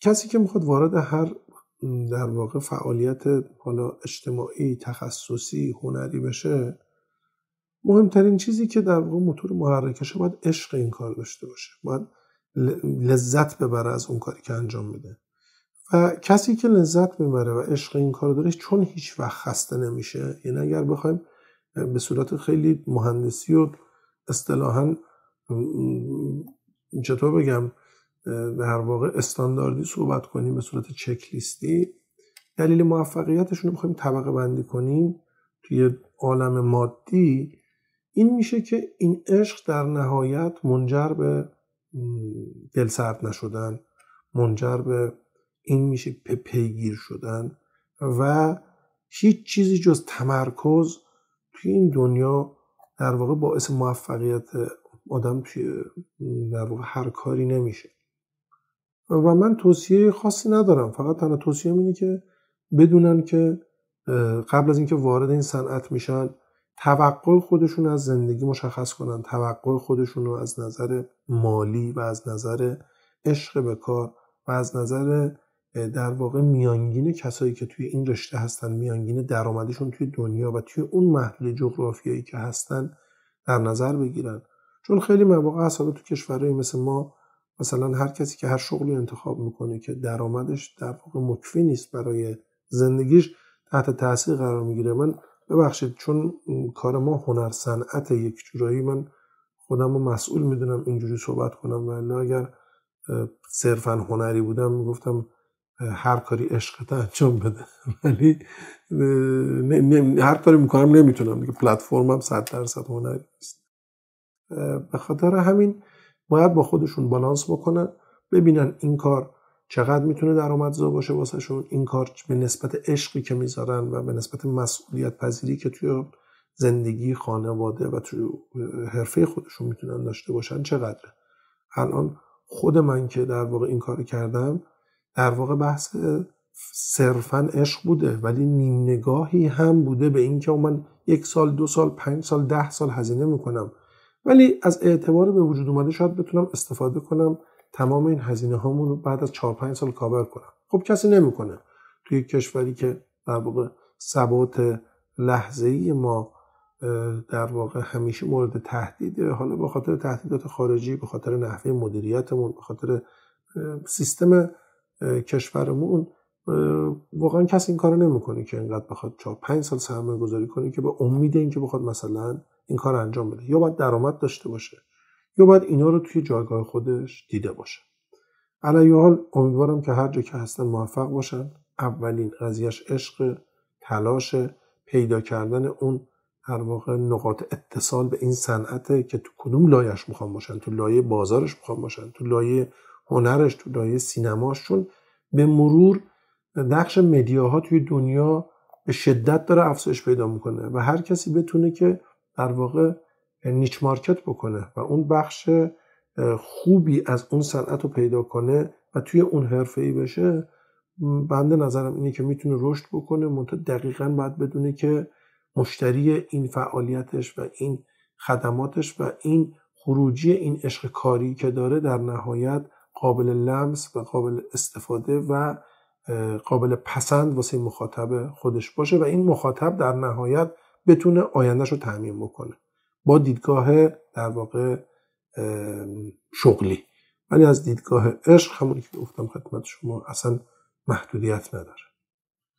کسی که می‌خواد وارد هر در واقع فعالیت حالا اجتماعی تخصصی هنری بشه مهمترین چیزی که در واقع موتور محرکشه باید عشق این کار داشته باشه. باید لذت ببره از اون کاری که انجام میده. و کسی که لذت ببره و عشق این کار داره چون هیچ وقت خسته نمیشه. یعنی اگر بخوایم به صورت خیلی مهندسی و اصطلاحا چطور بگم؟ در واقع استانداردی صحبت کنیم به صورت چک لیستی دلیل موفقیتشون رو بخوایم طبقه بندی کنیم توی عالم مادی این میشه که این عشق در نهایت منجر به دل سرد نشدن منجر به این میشه پیگیر شدن و هیچ چیزی جز تمرکز توی این دنیا در واقع باعث موفقیت آدم توی در واقع هر کاری نمیشه. و من توصیه خاصی ندارم. فقط تنها توصیه اینه که بدونن که قبل از اینکه وارد این صنعت میشن توقع خودشون از زندگی مشخص کنن. توقع خودشون رو از نظر مالی و از نظر عشق به کار و از نظر در واقع میانگین کسایی که توی این رشته هستن میانگین درآمدشون توی دنیا و توی اون محل جغرافیایی که هستن در نظر بگیرن. چون خیلی مواقع هست تو کشورهایی مثل ما مثلا هر کسی که هر شغلی انتخاب می‌کنه که درآمدش در واقع مکفی نیست برای زندگیش تحت تاثیر قرار می‌گیره. من ببخشید چون کار ما هنر صنعت یک جورایی من خودم رو مسئول می‌دونم اینجوری صحبت کنم. ولی اگر صرفا هنری بودم می‌گفتم هر کاری عشقت انجام بده. ولی هر کاری می‌کنم نمی‌تونم. دیگه پلتفرمم صد درصد هنری نیست. به خاطر همین باید با خودشون بالانس بکنن ببینن این کار چقدر می‌تونه درآمدزا باشه واسهشون این کار به نسبت عشقی که می‌ذارن و به نسبت مسئولیت پذیری که توی زندگی خانواده و توی حرفه خودشون می‌تونن داشته باشن چقدره. الان خود من که در واقع این کار کردم در واقع بحث صرفا عشق بوده ولی نیم نگاهی هم بوده به اینکه من یک سال دو سال پنج سال ده سال هزینه می‌کنم. ولی از اعتبار به وجود اومده شاید بتونم استفاده کنم تمام این هزینه هامون رو بعد از 4 5 سال کاور کنم. خب کسی نمی‌کنه. توی کشوری که در واقع ثبات لحظه ای ما در واقع همیشه مورد تهدیده حالا به خاطر تهدیدات خارجی به خاطر نحوه مدیریتمون به خاطر سیستم کشورمون واقعا کسی این کارو نمی‌کنه که اینقدر بخواد 4 5 سال سرمایه گذاری کنه که به امید اینکه بخواد مثلا این کار انجام بده. یا باید درآمد داشته باشه یا باید اینا رو توی جایگاه خودش دیده باشه. علیه حال امیدوارم که هر جا که هستن موفق باشن. اولین قضیهش عشق تلاش پیدا کردن اون در واقع نقاط اتصال به این صنعته که تو کدوم لایش می‌خوام باشن تو لایه بازارش می‌خوام باشن تو لایه هنرش تو لایه سینماش. چون به مرور نقش مدیاها توی دنیا به شدت داره افزایش پیدا می‌کنه و هر کسی بتونه که در واقع نیچ مارکت بکنه و اون بخش خوبی از اون صنعت رو پیدا کنه و توی اون حرفه ای بشه بنده نظرم اینه که می‌تونه رشد بکنه. منتها دقیقا باید بدونه که مشتری این فعالیتش و این خدماتش و این خروجی این عشق کاری که داره در نهایت قابل لمس و قابل استفاده و قابل پسند واسه مخاطب خودش باشه و این مخاطب در نهایت بتونه آیندهش رو تعمین بکنه. با دیدگاه در واقع شغلی. ولی از دیدگاه عشق همونی که گفتم خدمت شما اصلا محدودیت نداره.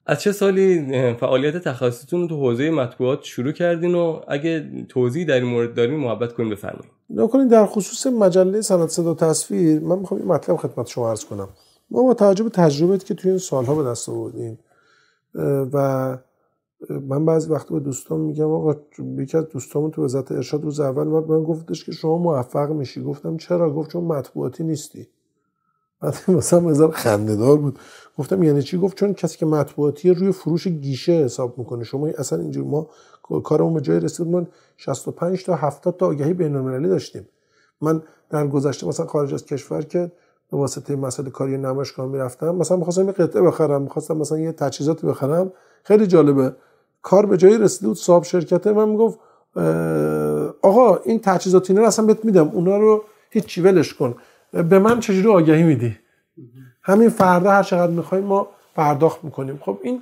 از چه سالی فعالیت تخصصیتون رو تو حوزه مطبوعات شروع کردین و اگه توضیح در این مورد دارین محبت کنین بفرمایید. نکنین در خصوص مجله سند صدا تصویر من می‌خوام این مطلب خدمت شما عرض کنم. ما با توجه به تجربه که توی این سالها به دست آوردیم و من بعضی وقت به دوستان میگم آقا یکی از دوستامون تو وزارت ارشاد روز اول اومد من گفتش که شما موفق میشی. گفتم چرا؟ گفت چون مطبوعاتی نیستی. بعد مثلا مثلا خندهدار بود. گفتم یعنی چی؟ گفت چون کسی که مطبوعاتی روی فروش گیشه حساب می‌کنه. شما اصلا اینجور ما کارمون به جای رسید من 65 تا 70 تا آگهی بین‌المللی داشتیم. من در گذشته مثلا خارج از کشور که به واسطه مسئله کاری نمایشگاه می‌رفتم مثلا می‌خواستم یه قطعه بخرم می‌خواستم مثلا یه تجهیزات بخرم. خیلی جالبه. کار به جایی رسیده بود صاحب شرکته من می‌گفت آقا این تجهیزات اینا رو اصلا بهت میدم اونا رو هیچ ولش کن. به من چجوری آگهی میدی؟ همین فردا هر چقدر می‌خوایم ما پرداخت می‌کنیم. خب این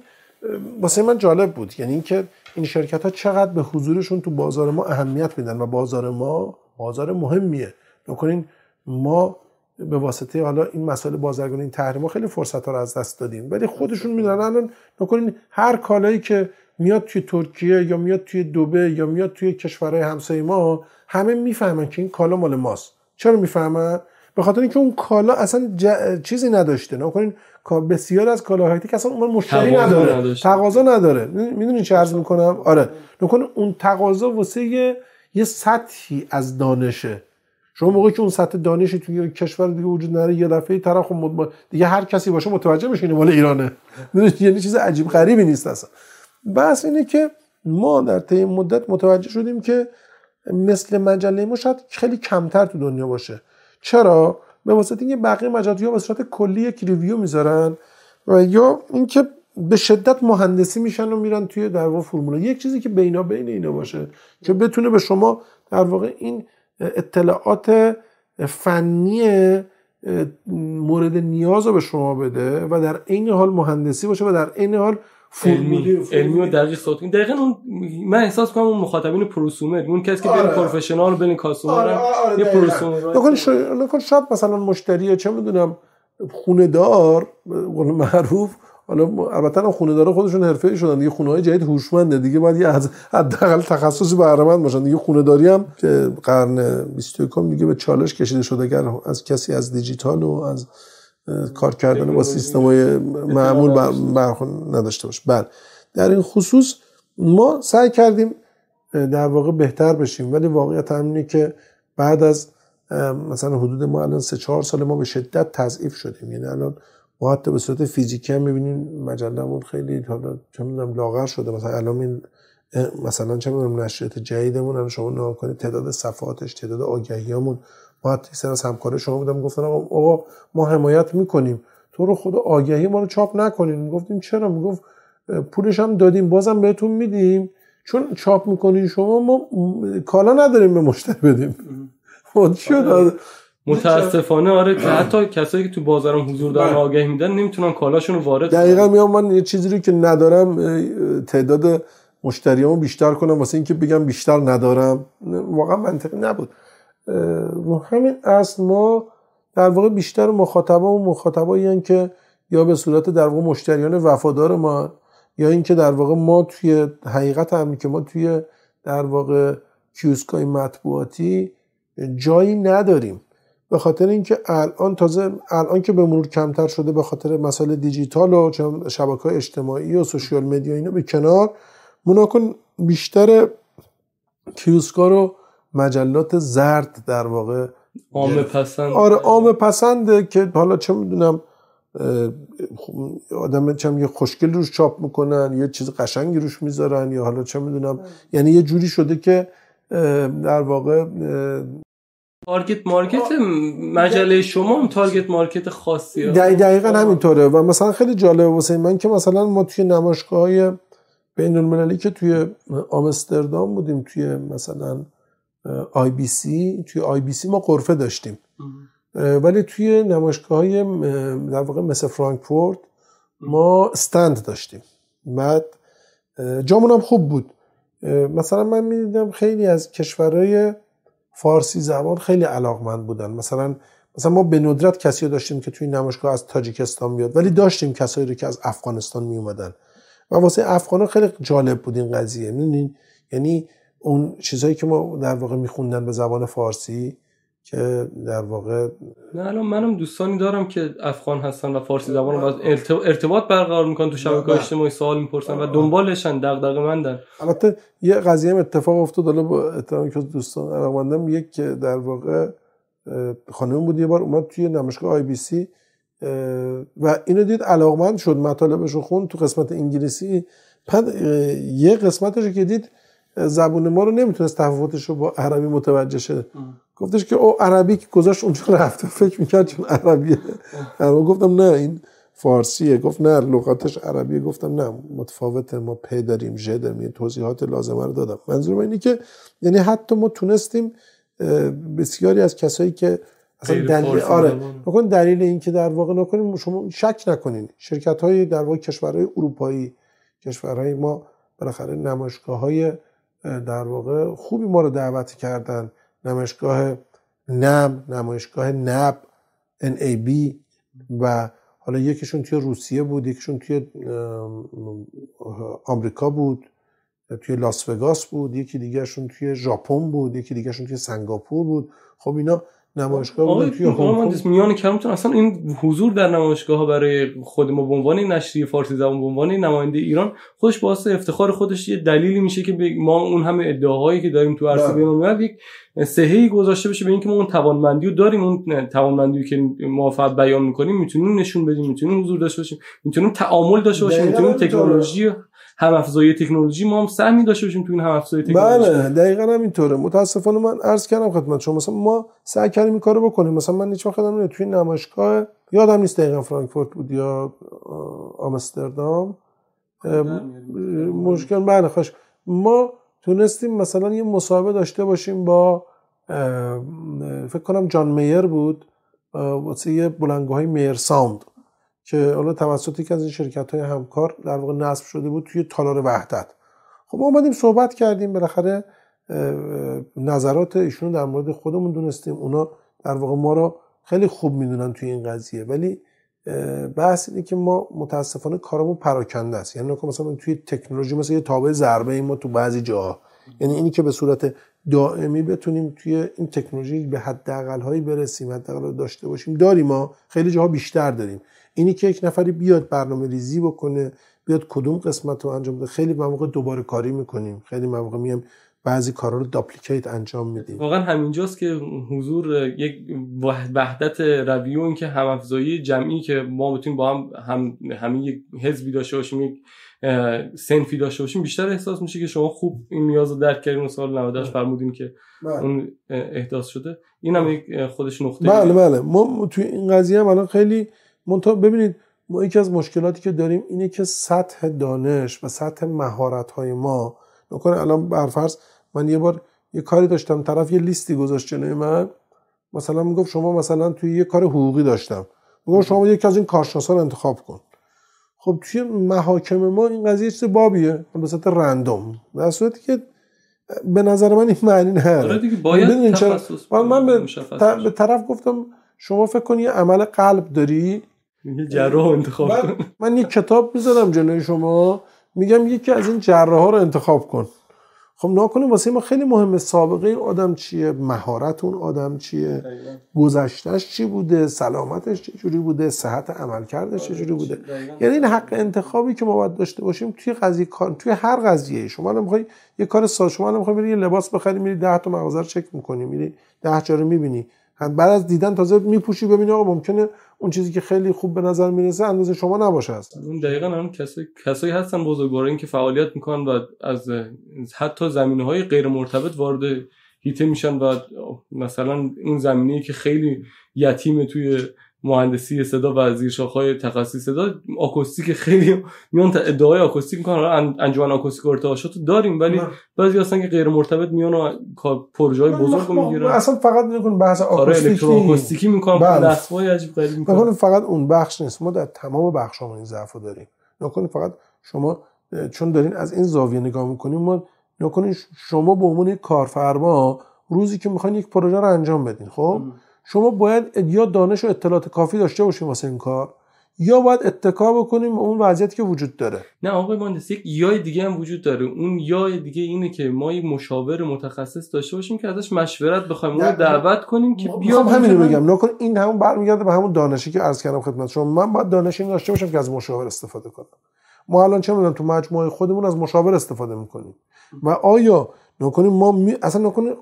واسه من جالب بود. یعنی اینکه این شرکت ها چقدر به حضورشون تو بازار ما اهمیت میدن و بازار ما بازار مهمیه. نکنین ما به واسطه حالا این مسائل بازرگانی این تحریم خیلی فرصت ها رو از دست دادیم. ولی خودشون می‌دونن الان نکنین هر کالایی که میاد توی ترکیه یا میاد توی دوبه یا میاد توی کشورهای همسایه ما همه می‌فهمن که این کالا مال ماست. چرا می‌فهمن؟ به خاطر اینکه اون کالا اصلا چیزی نداشته. نکنین بسیار از کالاهایی که اصلا اون مشتری نداره. تقاضا نداره. می‌دونین چه عرض می‌کنم؟ آره. نکنه اون تقاضا واسه یه, یه سطحی از دانشه. شما موقعی که اون سطح دانشی توی کشور دیگه وجود نداره یه دفعه طرف دیگه هر کسی باشه متوجه میشه مال ایرانه. یعنی چیز عجیب غریبی نیست اصلا. بس اینه که ما در طی مدت متوجه شدیم که مثل مجله ما شاید خیلی کمتر تو دنیا باشه. چرا؟ به واسطه اینکه بقیه مجلات یا به صورت کلی یک ریویو می‌ذارن و یا اینکه به شدت مهندسی میشن و میرن توی در واقع فرمول یک چیزی که بینا بین اینا باشه که بتونه به شما در واقع این اطلاعات فنی مورد نیاز رو به شما بده و در عین حال مهندسی باشه و در عین حال علمی. علمی و دقیق صحبت دقیقا اون من احساس کنم اون مخاطبین پروسومر اون کسی که بین آره. پروفشنال و بین کاسومر آره آره یه پروسومر شاید مثلا مشتری چه می‌دونم خونه دار معروف حالا البته هم خونه داره خودشون حرفه‌ای شدن. دیگه خونه های جدید هوشمنده. دیگه باید یه از حداقل تخصصی بهره باشن. دیگه خونه داری هم که قرن 21 دیگه به چالش کشیده شده اگر از کسی از دیجیتال و از کار کردن با سیستم های معمول برخون نداشته باشه. بله. در این خصوص ما سعی کردیم در واقع بهتر بشیم. ولی واقعیت همینه که بعد از مثلا حدود ما الان سه چهار سال ما به شدت تضعیف شدیم. یعنی الان ما حتی به صورت فیزیکی هم می‌بینیم مجلمون خیلی حالا چه می‌دونم لاغر شده. مثلا الان این مثلا چه می‌دونم نشریات جدیدمون الان شما نگاه کنید تعداد صفحاتش تعداد آگهیامون ما حتی سر از همکار شما بودم گفتن آقا ما حمایت می‌کنیم. تو رو خدا آگهی ما رو چاپ نکنین. گفتیم چرا؟ می‌گفت پولش هم دادیم بازم بهتون میدیم. چون چاپ می‌کنین شما ما کالا نداریم به مشتری بدیم. شد متاسفانه آره که حتی کسایی که تو بازارم حضور دارن بله. آگهی میدن نمی‌تونن کالاشون رو وارد دقیقا میام من یه چیزی رو که ندارم تعداد مشتریامو بیشتر کنم واسه اینکه بگم بیشتر ندارم. واقعا منطقی نبود. رو همین اصل ما در واقع بیشتر مخاطبا و مخاطبایی که یا به صورت در واقع مشتریان وفادار ما یا اینکه در واقع ما توی حقیقت هم که ما توی در واقع کیوسکای مطبوعاتی جایی نداریم. به خاطر اینکه الان تازه الان که به مرور کمتر شده به خاطر مسائل دیجیتال و شبکه های اجتماعی و سوشیال مدیا اینا به کنار مناکن بیشتر کیوسکا رو مجلات زرد در واقع عام پسند. آره عام پسنده که حالا چه می‌دونم آدم چم یه خوشگل روش چاپ می‌کنن یه چیز قشنگی روش می‌ذارن یا حالا چه می‌دونم. یعنی یه جوری شده که در واقع target market مجله شما هم target market خاصی دقیقا همینطوره. و مثلا خیلی جالبه واسه من که مثلا ما توی نمایشگاه های بین المللی که توی آمستردام بودیم توی مثلا آی بی سی توی آی بی سی ما غرفه داشتیم. ولی توی نمایشگاه های در واقع مثل فرانکفورت ما stand داشتیم. بعد جامون هم خوب بود. مثلا من می‌دیدم خیلی از کشورهای فارسی زبان خیلی علاقمند بودن. مثلا مثلا ما به ندرت کسی داشتیم که توی نمایشگاه از تاجیکستان بیاد ولی داشتیم کسایی رو که از افغانستان می اومدن و واسه افغان خیلی جالب بود این قضیه. یعنی اون چیزهایی که ما در واقع میخوندن به زبان فارسی که در واقع نه الان منم دوستانی دارم که افغان هستن و فارسی زبان رو ارتباط برقرار می‌کنن تو شبکه اجتماعی سوال می‌پرسن و دنبالشن دغدغه مندن. البته یه قضیه هم اتفاق افتاد حالا با احترامی که دوستان علاقمندم یک که در واقع خانم بود یه بار اومد توی نمایشگاه آی بی سی و اینو دید علاقمند شد مطالبش رو خوند تو قسمت انگلیسی. بعد یه قسمتش که دید زبون ما رو نمی‌تونست تفاوتش رو با عربی متوجه شه. گفتش که او عربی که گذاشت اونجا رفته فکر می‌کرد چون عربیه. اما گفتم نه این فارسیه. گفت نه لغاتش عربیه. گفتم نه متفاوته ما پ داریم ژ داریم توضیحات لازمه رو دادم. منظور اینه که یعنی حتی ما تونستیم بسیاری از کسایی که اصلا دلیل آره بکن دلیل این که در واقع نکنیم شما شک نکنین. شرکت های در واقع کشورهای اروپایی کشورهای ما بالاخره نمایشگاه های در واقع خوبی ما رو دعوت کردن. نمایشگاه نم نمایشگاه نب NAB و حالا یکیشون توی روسیه بود یکیشون توی آمریکا بود توی لاس وگاس بود یکی دیگهشون توی ژاپن بود یکی دیگهشون توی سنگاپور بود. خب اینا نمایشگاه بود توی هنگ میان کلامتون اصلا این حضور در نمایشگاه ها برای خود ما به عنوان نشریه فارسی زبان به عنوان نماینده ایران خودش باعث افتخار خودش یه دلیلی میشه که ما اون همه ادعاهایی که داریم تو عرصه بین یک صحهی گذاشته بشه به اینکه ما اون توانمندی رو داریم. اون توانمندی که موافقت بیان می‌کنیم می‌تونیم نشون بدیم می‌تونیم حضور داشته باشیم می‌تونیم تعامل داشته باشیم می‌تونیم تکنولوژی هم افزایی تکنولوژی ما هم سهمی داشته باشیم تو این هم افزایی تکنولوژی. بله دقیقاً همینطوره. متاسفانه من عرض کردم خدمت شما مثلا ما سعی کردیم این کارو بکنیم. مثلا من هیچ وقت توی نمایشگاه یادم نیست دقیقاً فرانکفورت بود یا آمستردام. مشکل بله خوش. ما تونستیم مثلا یه مصاحبه داشته باشیم با فکر کنم جان میر بود. واسه یه بلنگوهای میر ساوند. که حالا توسط که از این شرکت های همکار در واقع نصب شده بود توی تالار وحدت. خب ما اومدیم صحبت کردیم بالاخره نظرات ایشون در مورد خودمون دونستیم. اونا در واقع ما رو خیلی خوب می‌دونن توی این قضیه. ولی بحث اینه که ما متاسفانه کارمون پراکنده است. یعنی مثلا توی تکنولوژی مثل یه تابع ضربه ما تو بعضی جاها. یعنی اینی که به صورت دائمی بتونیم توی این تکنولوژی به حداقل هایی برسیم حداقل داشته باشیم. داریم ما خیلی جاها بیشتر داریم. اینی که یک نفری بیاد برنامه ریزی بکنه بیاد کدوم قسمت رو انجام بده خیلی مواقع دوباره کاری می‌کنیم. خیلی مواقع میم بعضی کارا رو داپلیکیت انجام میدیم. واقعا همینجاست که حضور یک وحدت رویه این که هم افزایی جمعی که ما بتونیم با هم, هم همین یک حزبی داشته باشیم یک سنفی داشته باشیم بیشتر احساس میشه که شما خوب این نیاز رو درک کردین سال 98 بله. فرمودین که بله. اون احداث شده. این هم یک خودش نقطه بله بله. ما توی این قضیه هم الان خیلی منتها ببینید ما یکی از مشکلاتی که داریم اینه که سطح دانش و سطح مهارت های ما نکنه الان برفرض من یه بار یه کاری داشتم طرف یه لیستی گذاشت جلوی من مثلا می‌گفت شما مثلا توی یه کار حقوقی داشتم. می‌گفت شما یکی از این کارشناسا رو انتخاب کن. خب توی محاکم ما این قضیه چیز بابیه به صورت رندوم. در صورتی که به نظر من این معنی نداره آره باید تخصص من به, به طرف گفتم شما فکر کنی یه عمل قلب داری. جراح انتخاب کن. من یه کتاب می‌ذارم جلوی شما میگم یکی از این جراح ها رو انتخاب کن. خب نکنیم واسه ما خیلی مهمه. سابقه این آدم چیه؟ مهارت اون آدم چیه؟ گذشتهش چی بوده؟ سلامتش چجوری بوده؟ صحت عملکردش چجوری بوده؟ یعنی این حق انتخابی که ما باید داشته باشیم توی قضیه توی هر قضیه. شما نمی‌خوای یه کار ساز شما نمی‌خوای بری یه لباس بخری میری 10 تا مغازه رو چک می‌کنی میری 10 جا رو می‌بینی. بعد از دیدن تازه میپوشی ببینی آقا ممکنه اون چیزی که خیلی خوب به نظر می‌رسه اندازه شما نباشه است اون دقیقا هم کسایی کسایی هستن بزرگواران که فعالیت می‌کنن و از حتی زمینه های غیر مرتبط وارد هیته میشن و مثلا اون زمینه‌ای که خیلی یتیمه توی مهندسی صدا و زیرشاخهای تخصصی صدا آکوستیک خیلی میان ادعای آکوستیک می‌کنن. انجمن آکوستیک ارتعاشات داریم ولی بعضی هستن که غیر مرتبط میان و پروژه های بزرگ می‌گیرن. اصلا فقط نکن بحث آکوستیکی می‌کنن بله. نصبای عجیب غریب می‌کنن. فقط اون بخش نیست. ما در تمام بخش ها این ضعف داریم. نکن فقط شما چون دارین از این زاویه نگاه می‌کنیم ما نکنین شما به عنوان کارفرما روزی که می‌خواین یک پروژه رو انجام بدین خب؟ شما باید یا دانش و اطلاعات کافی داشته باشیم واسه این کار یا باید اتکا بکنیم اون وضعیتی که وجود داره. نه آقای مهندس یک یا دیگه هم وجود داره. اون یا دیگه اینه که ما یک مشاور متخصص داشته باشیم که ازش مشورت بخوایم. اون دعوت کنیم که بیا همین بگم. نکن این همون برمیگرده به همون دانشی که عرض کردم خدمت شما. من باید دانش این داشته باشم که از مشاور استفاده کنم. ما الان چه می‌دونم تو مجموعه خودمون از مشاور استفاده می‌کنیم. و آیا نکنیم ما می... اصلا نکنیم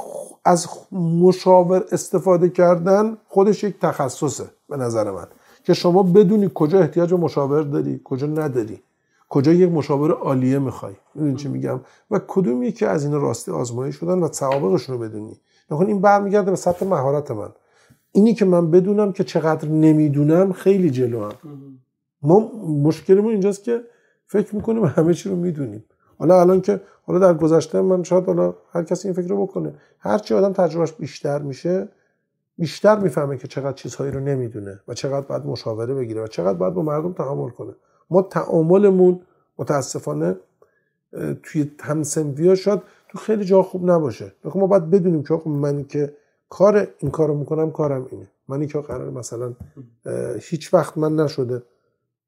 از مشاور استفاده کردن خودش یک تخصصه به نظر من. که شما بدونی کجا احتیاج به مشاور داری کجا نداری. کجا یک مشاور عالیه می‌خوای. می‌دونی چی میگم؟ و کدوم یکی از این راستی آزمایش شدن و سوابقشون رو بدونی. نکن این برمیگرده به سطح مهارت من. اینی که من بدونم که چقدر نمی‌دونم خیلی جلو هم. ما مشکلمون اینجاست که فکر می‌کنیم همه چی رو می‌دونیم. حالا الان که حالا در گذشته من شاید حالا هر کسی این فکر رو بکنه. هر چی آدم تجربهش بیشتر میشه بیشتر می‌فهمه که چقدر چیزهایی رو نمی‌دونه و چقدر باید مشاوره بگیره و چقدر باید با مردم تعامل کنه. ما تعاملمون متاسفانه توی همسنویا شاید تو خیلی جا خوب نباشه. ما باید بدونیم که من که کار این کارو می‌کنم کارم اینه. منی که قرار مثلا هیچ وقت من نشده.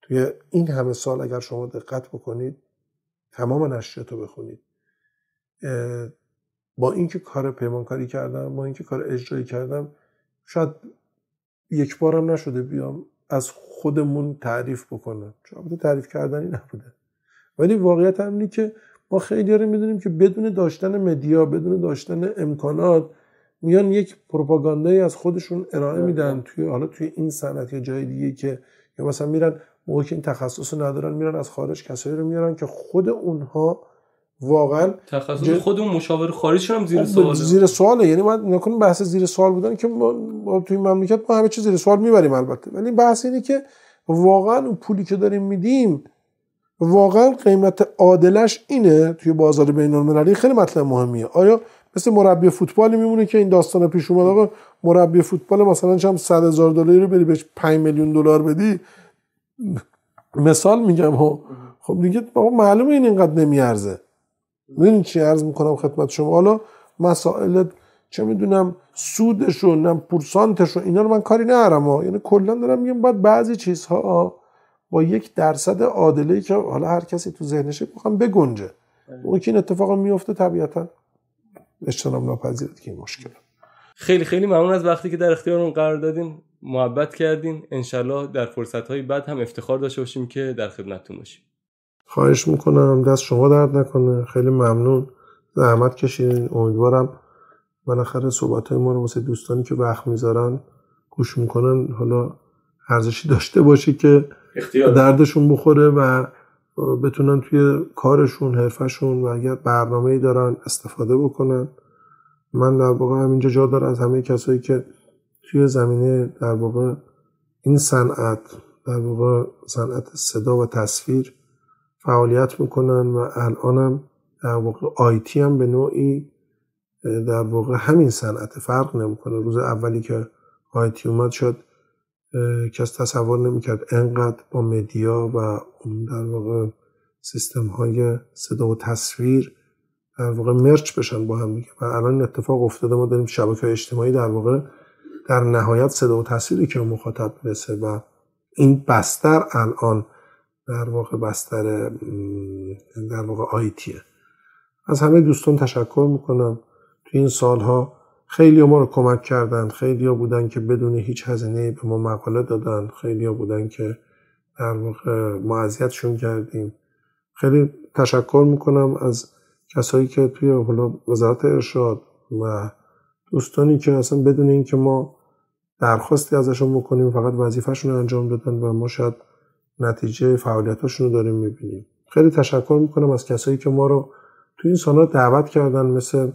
توی این همه سال اگر شما دقت بکنید تمام نشریات رو بخونید با اینکه کار پیمانکاری کردم با اینکه کار اجرایی کردم شاید یک بارم نشده بیام از خودمون تعریف بکنم. چون تعریف کردنی نبوده. ولی واقعیت هم اینه که ما خیلی رو می‌دونیم که بدون داشتن مدیا بدون داشتن امکانات میان یک پروپاگاندایی از خودشون ارائه میدن توی حالا توی این صنعت یا جای دیگه که یا مثلا میرن موقعی که این تخصص رو ندارن میرن از خارج کسایی رو میارن که خود اونها واقعا تخصص خود اون مشاور خارج هم زیر سواله. زیر سواله. یعنی ما نکنیم بحث زیر سوال بودن که ما توی مملکت ما همه چیز زیر سوال می‌بریم البته. ولی بحث اینه که واقعا اون پولی که داریم میدیم واقعا قیمت عادلش اینه توی بازار بین المللی خیلی مطلب مهمیه. آیا مثل مربی فوتبالی میمونه که این داستان پیش اومد؟ آقا مربی فوتبال مثلا چم 100 هزار دلاری رو بری بهش 5 میلیون دلار بدی مثال میگم ها خب دیگه بابا معلومه این اینقدر نمیارزه. ببین چی عرض می‌کنم خدمت شما؟ حالا مسائل چه می‌دونم سودشون نم پورسانتشون اینا رو من کاری ندارم. یعنی کلا دارم میگم باید بعضی چیزها با یک درصد عادله که حالا هر کسی تو ذهنشه بخوام بگنجه. اون که این اتفاق میفته طبیعتا اجتناب ناپذیره که این مشکل. خیلی خیلی ممنون از وقتی که در اختیار اون قرار دادین. محبت کردین. انشالله در فرصت های بعد هم افتخار داشته باشیم که در خدمتتون باشیم. خواهش می‌کنم. دست شما درد نکنه. خیلی ممنون. زحمت کشیدین. امیدوارم بالاخره صحبت های ما رو واسه دوستانی که وقت می‌ذارن گوش می‌کنن حالا ارزشی داشته باشه که دردشون بخوره و بتونن توی کارشون حرفشون و اگر برنامه ای دارن استفاده بکنن. من در واقع همینجا جا دارم. از همه کسایی که توی زمینه در واقع این صنعت در واقع صنعت صدا و تصویر فعالیت می‌کنن و الانم در واقع آیتی هم به نوعی در واقع همین صنعت فرق نمی‌کنه. روز اولی که آیتی اومد شد کس تصور نمی‌کرد انقدر با مدیا و در واقع سیستم های صدا و تصویر در واقع مرچ بشن با هم میگه و الان اتفاق افتاده ما داریم شبکه اجتماعی در واقع در نهایت صدا و تصویری که مخاطب برسه و این بستر الان در واقع بستر در واقع آیتیه از همه دوستان تشکر می‌کنم. تو این سالها خیلی ما رو کمک کردن خیلی ها بودن که بدون هیچ هزینه به ما مقاله دادن خیلی ها بودن که در واقع ما کردیم. خیلی تشکر می‌کنم از کسایی که توی حالا وزارت ارشاد و دوستانی که اصلا بدون اینکه ما درخواستی ازشون بکنیم فقط وظیفهشون رو انجام دادن و ما شاید نتیجه فعالیتاشون رو داریم می‌بینیم. خیلی تشکر می‌کنم از کسایی که ما رو توی این سالها دعوت کردن مثل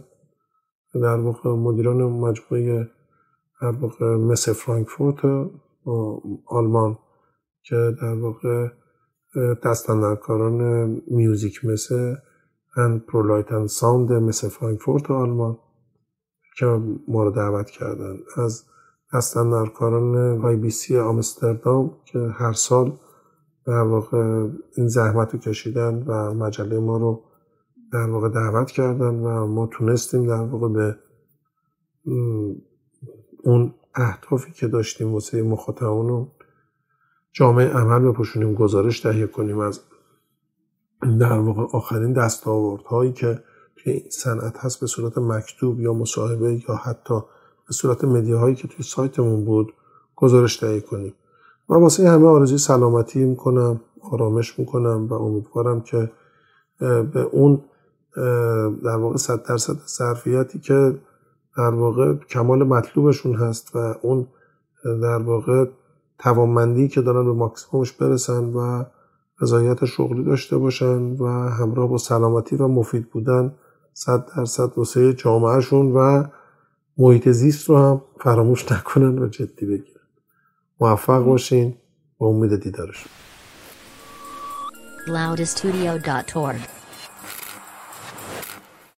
در واقع مدیران مجموعه در واقع مثل فرانکفورت آلمان که در واقع دست‌اندرکاران Musikmesse and Prolight and Sound Messe فرانکفورت آلمان. که ما رو دعوت کردن. از دست‌اندرکاران IBC آمستردام که هر سال در واقع این زحمت رو کشیدن و مجله ما رو در واقع دعوت کردن و ما تونستیم در واقع به اون اهدافی که داشتیم واسه مخاطبان رو جامعه عمل بپوشونیم گزارش تهیه کنیم از در واقع آخرین دستاوردهایی که توی صنعت هست به صورت مکتوب یا مصاحبه یا حتی به صورت مدیاهایی که توی سایتمون بود گزارش تهیه کنیم. و واسه همه آرزوی سلامتی می‌کنم آرامش می‌کنم و امیدوارم که به اون در واقع صد درصد ظرفیتی که در واقع کمال مطلوبشون هست و اون در واقع توانمندی که دارن به ماکسیمومش برسن و رضایت شغلی داشته باشن و همراه با سلامتی و مفید بودن صد درصد واسه جامعهشون و محیط زیست رو هم فراموش نکنن و جدی بگیرن. موفق باشین با امید دیدارشون.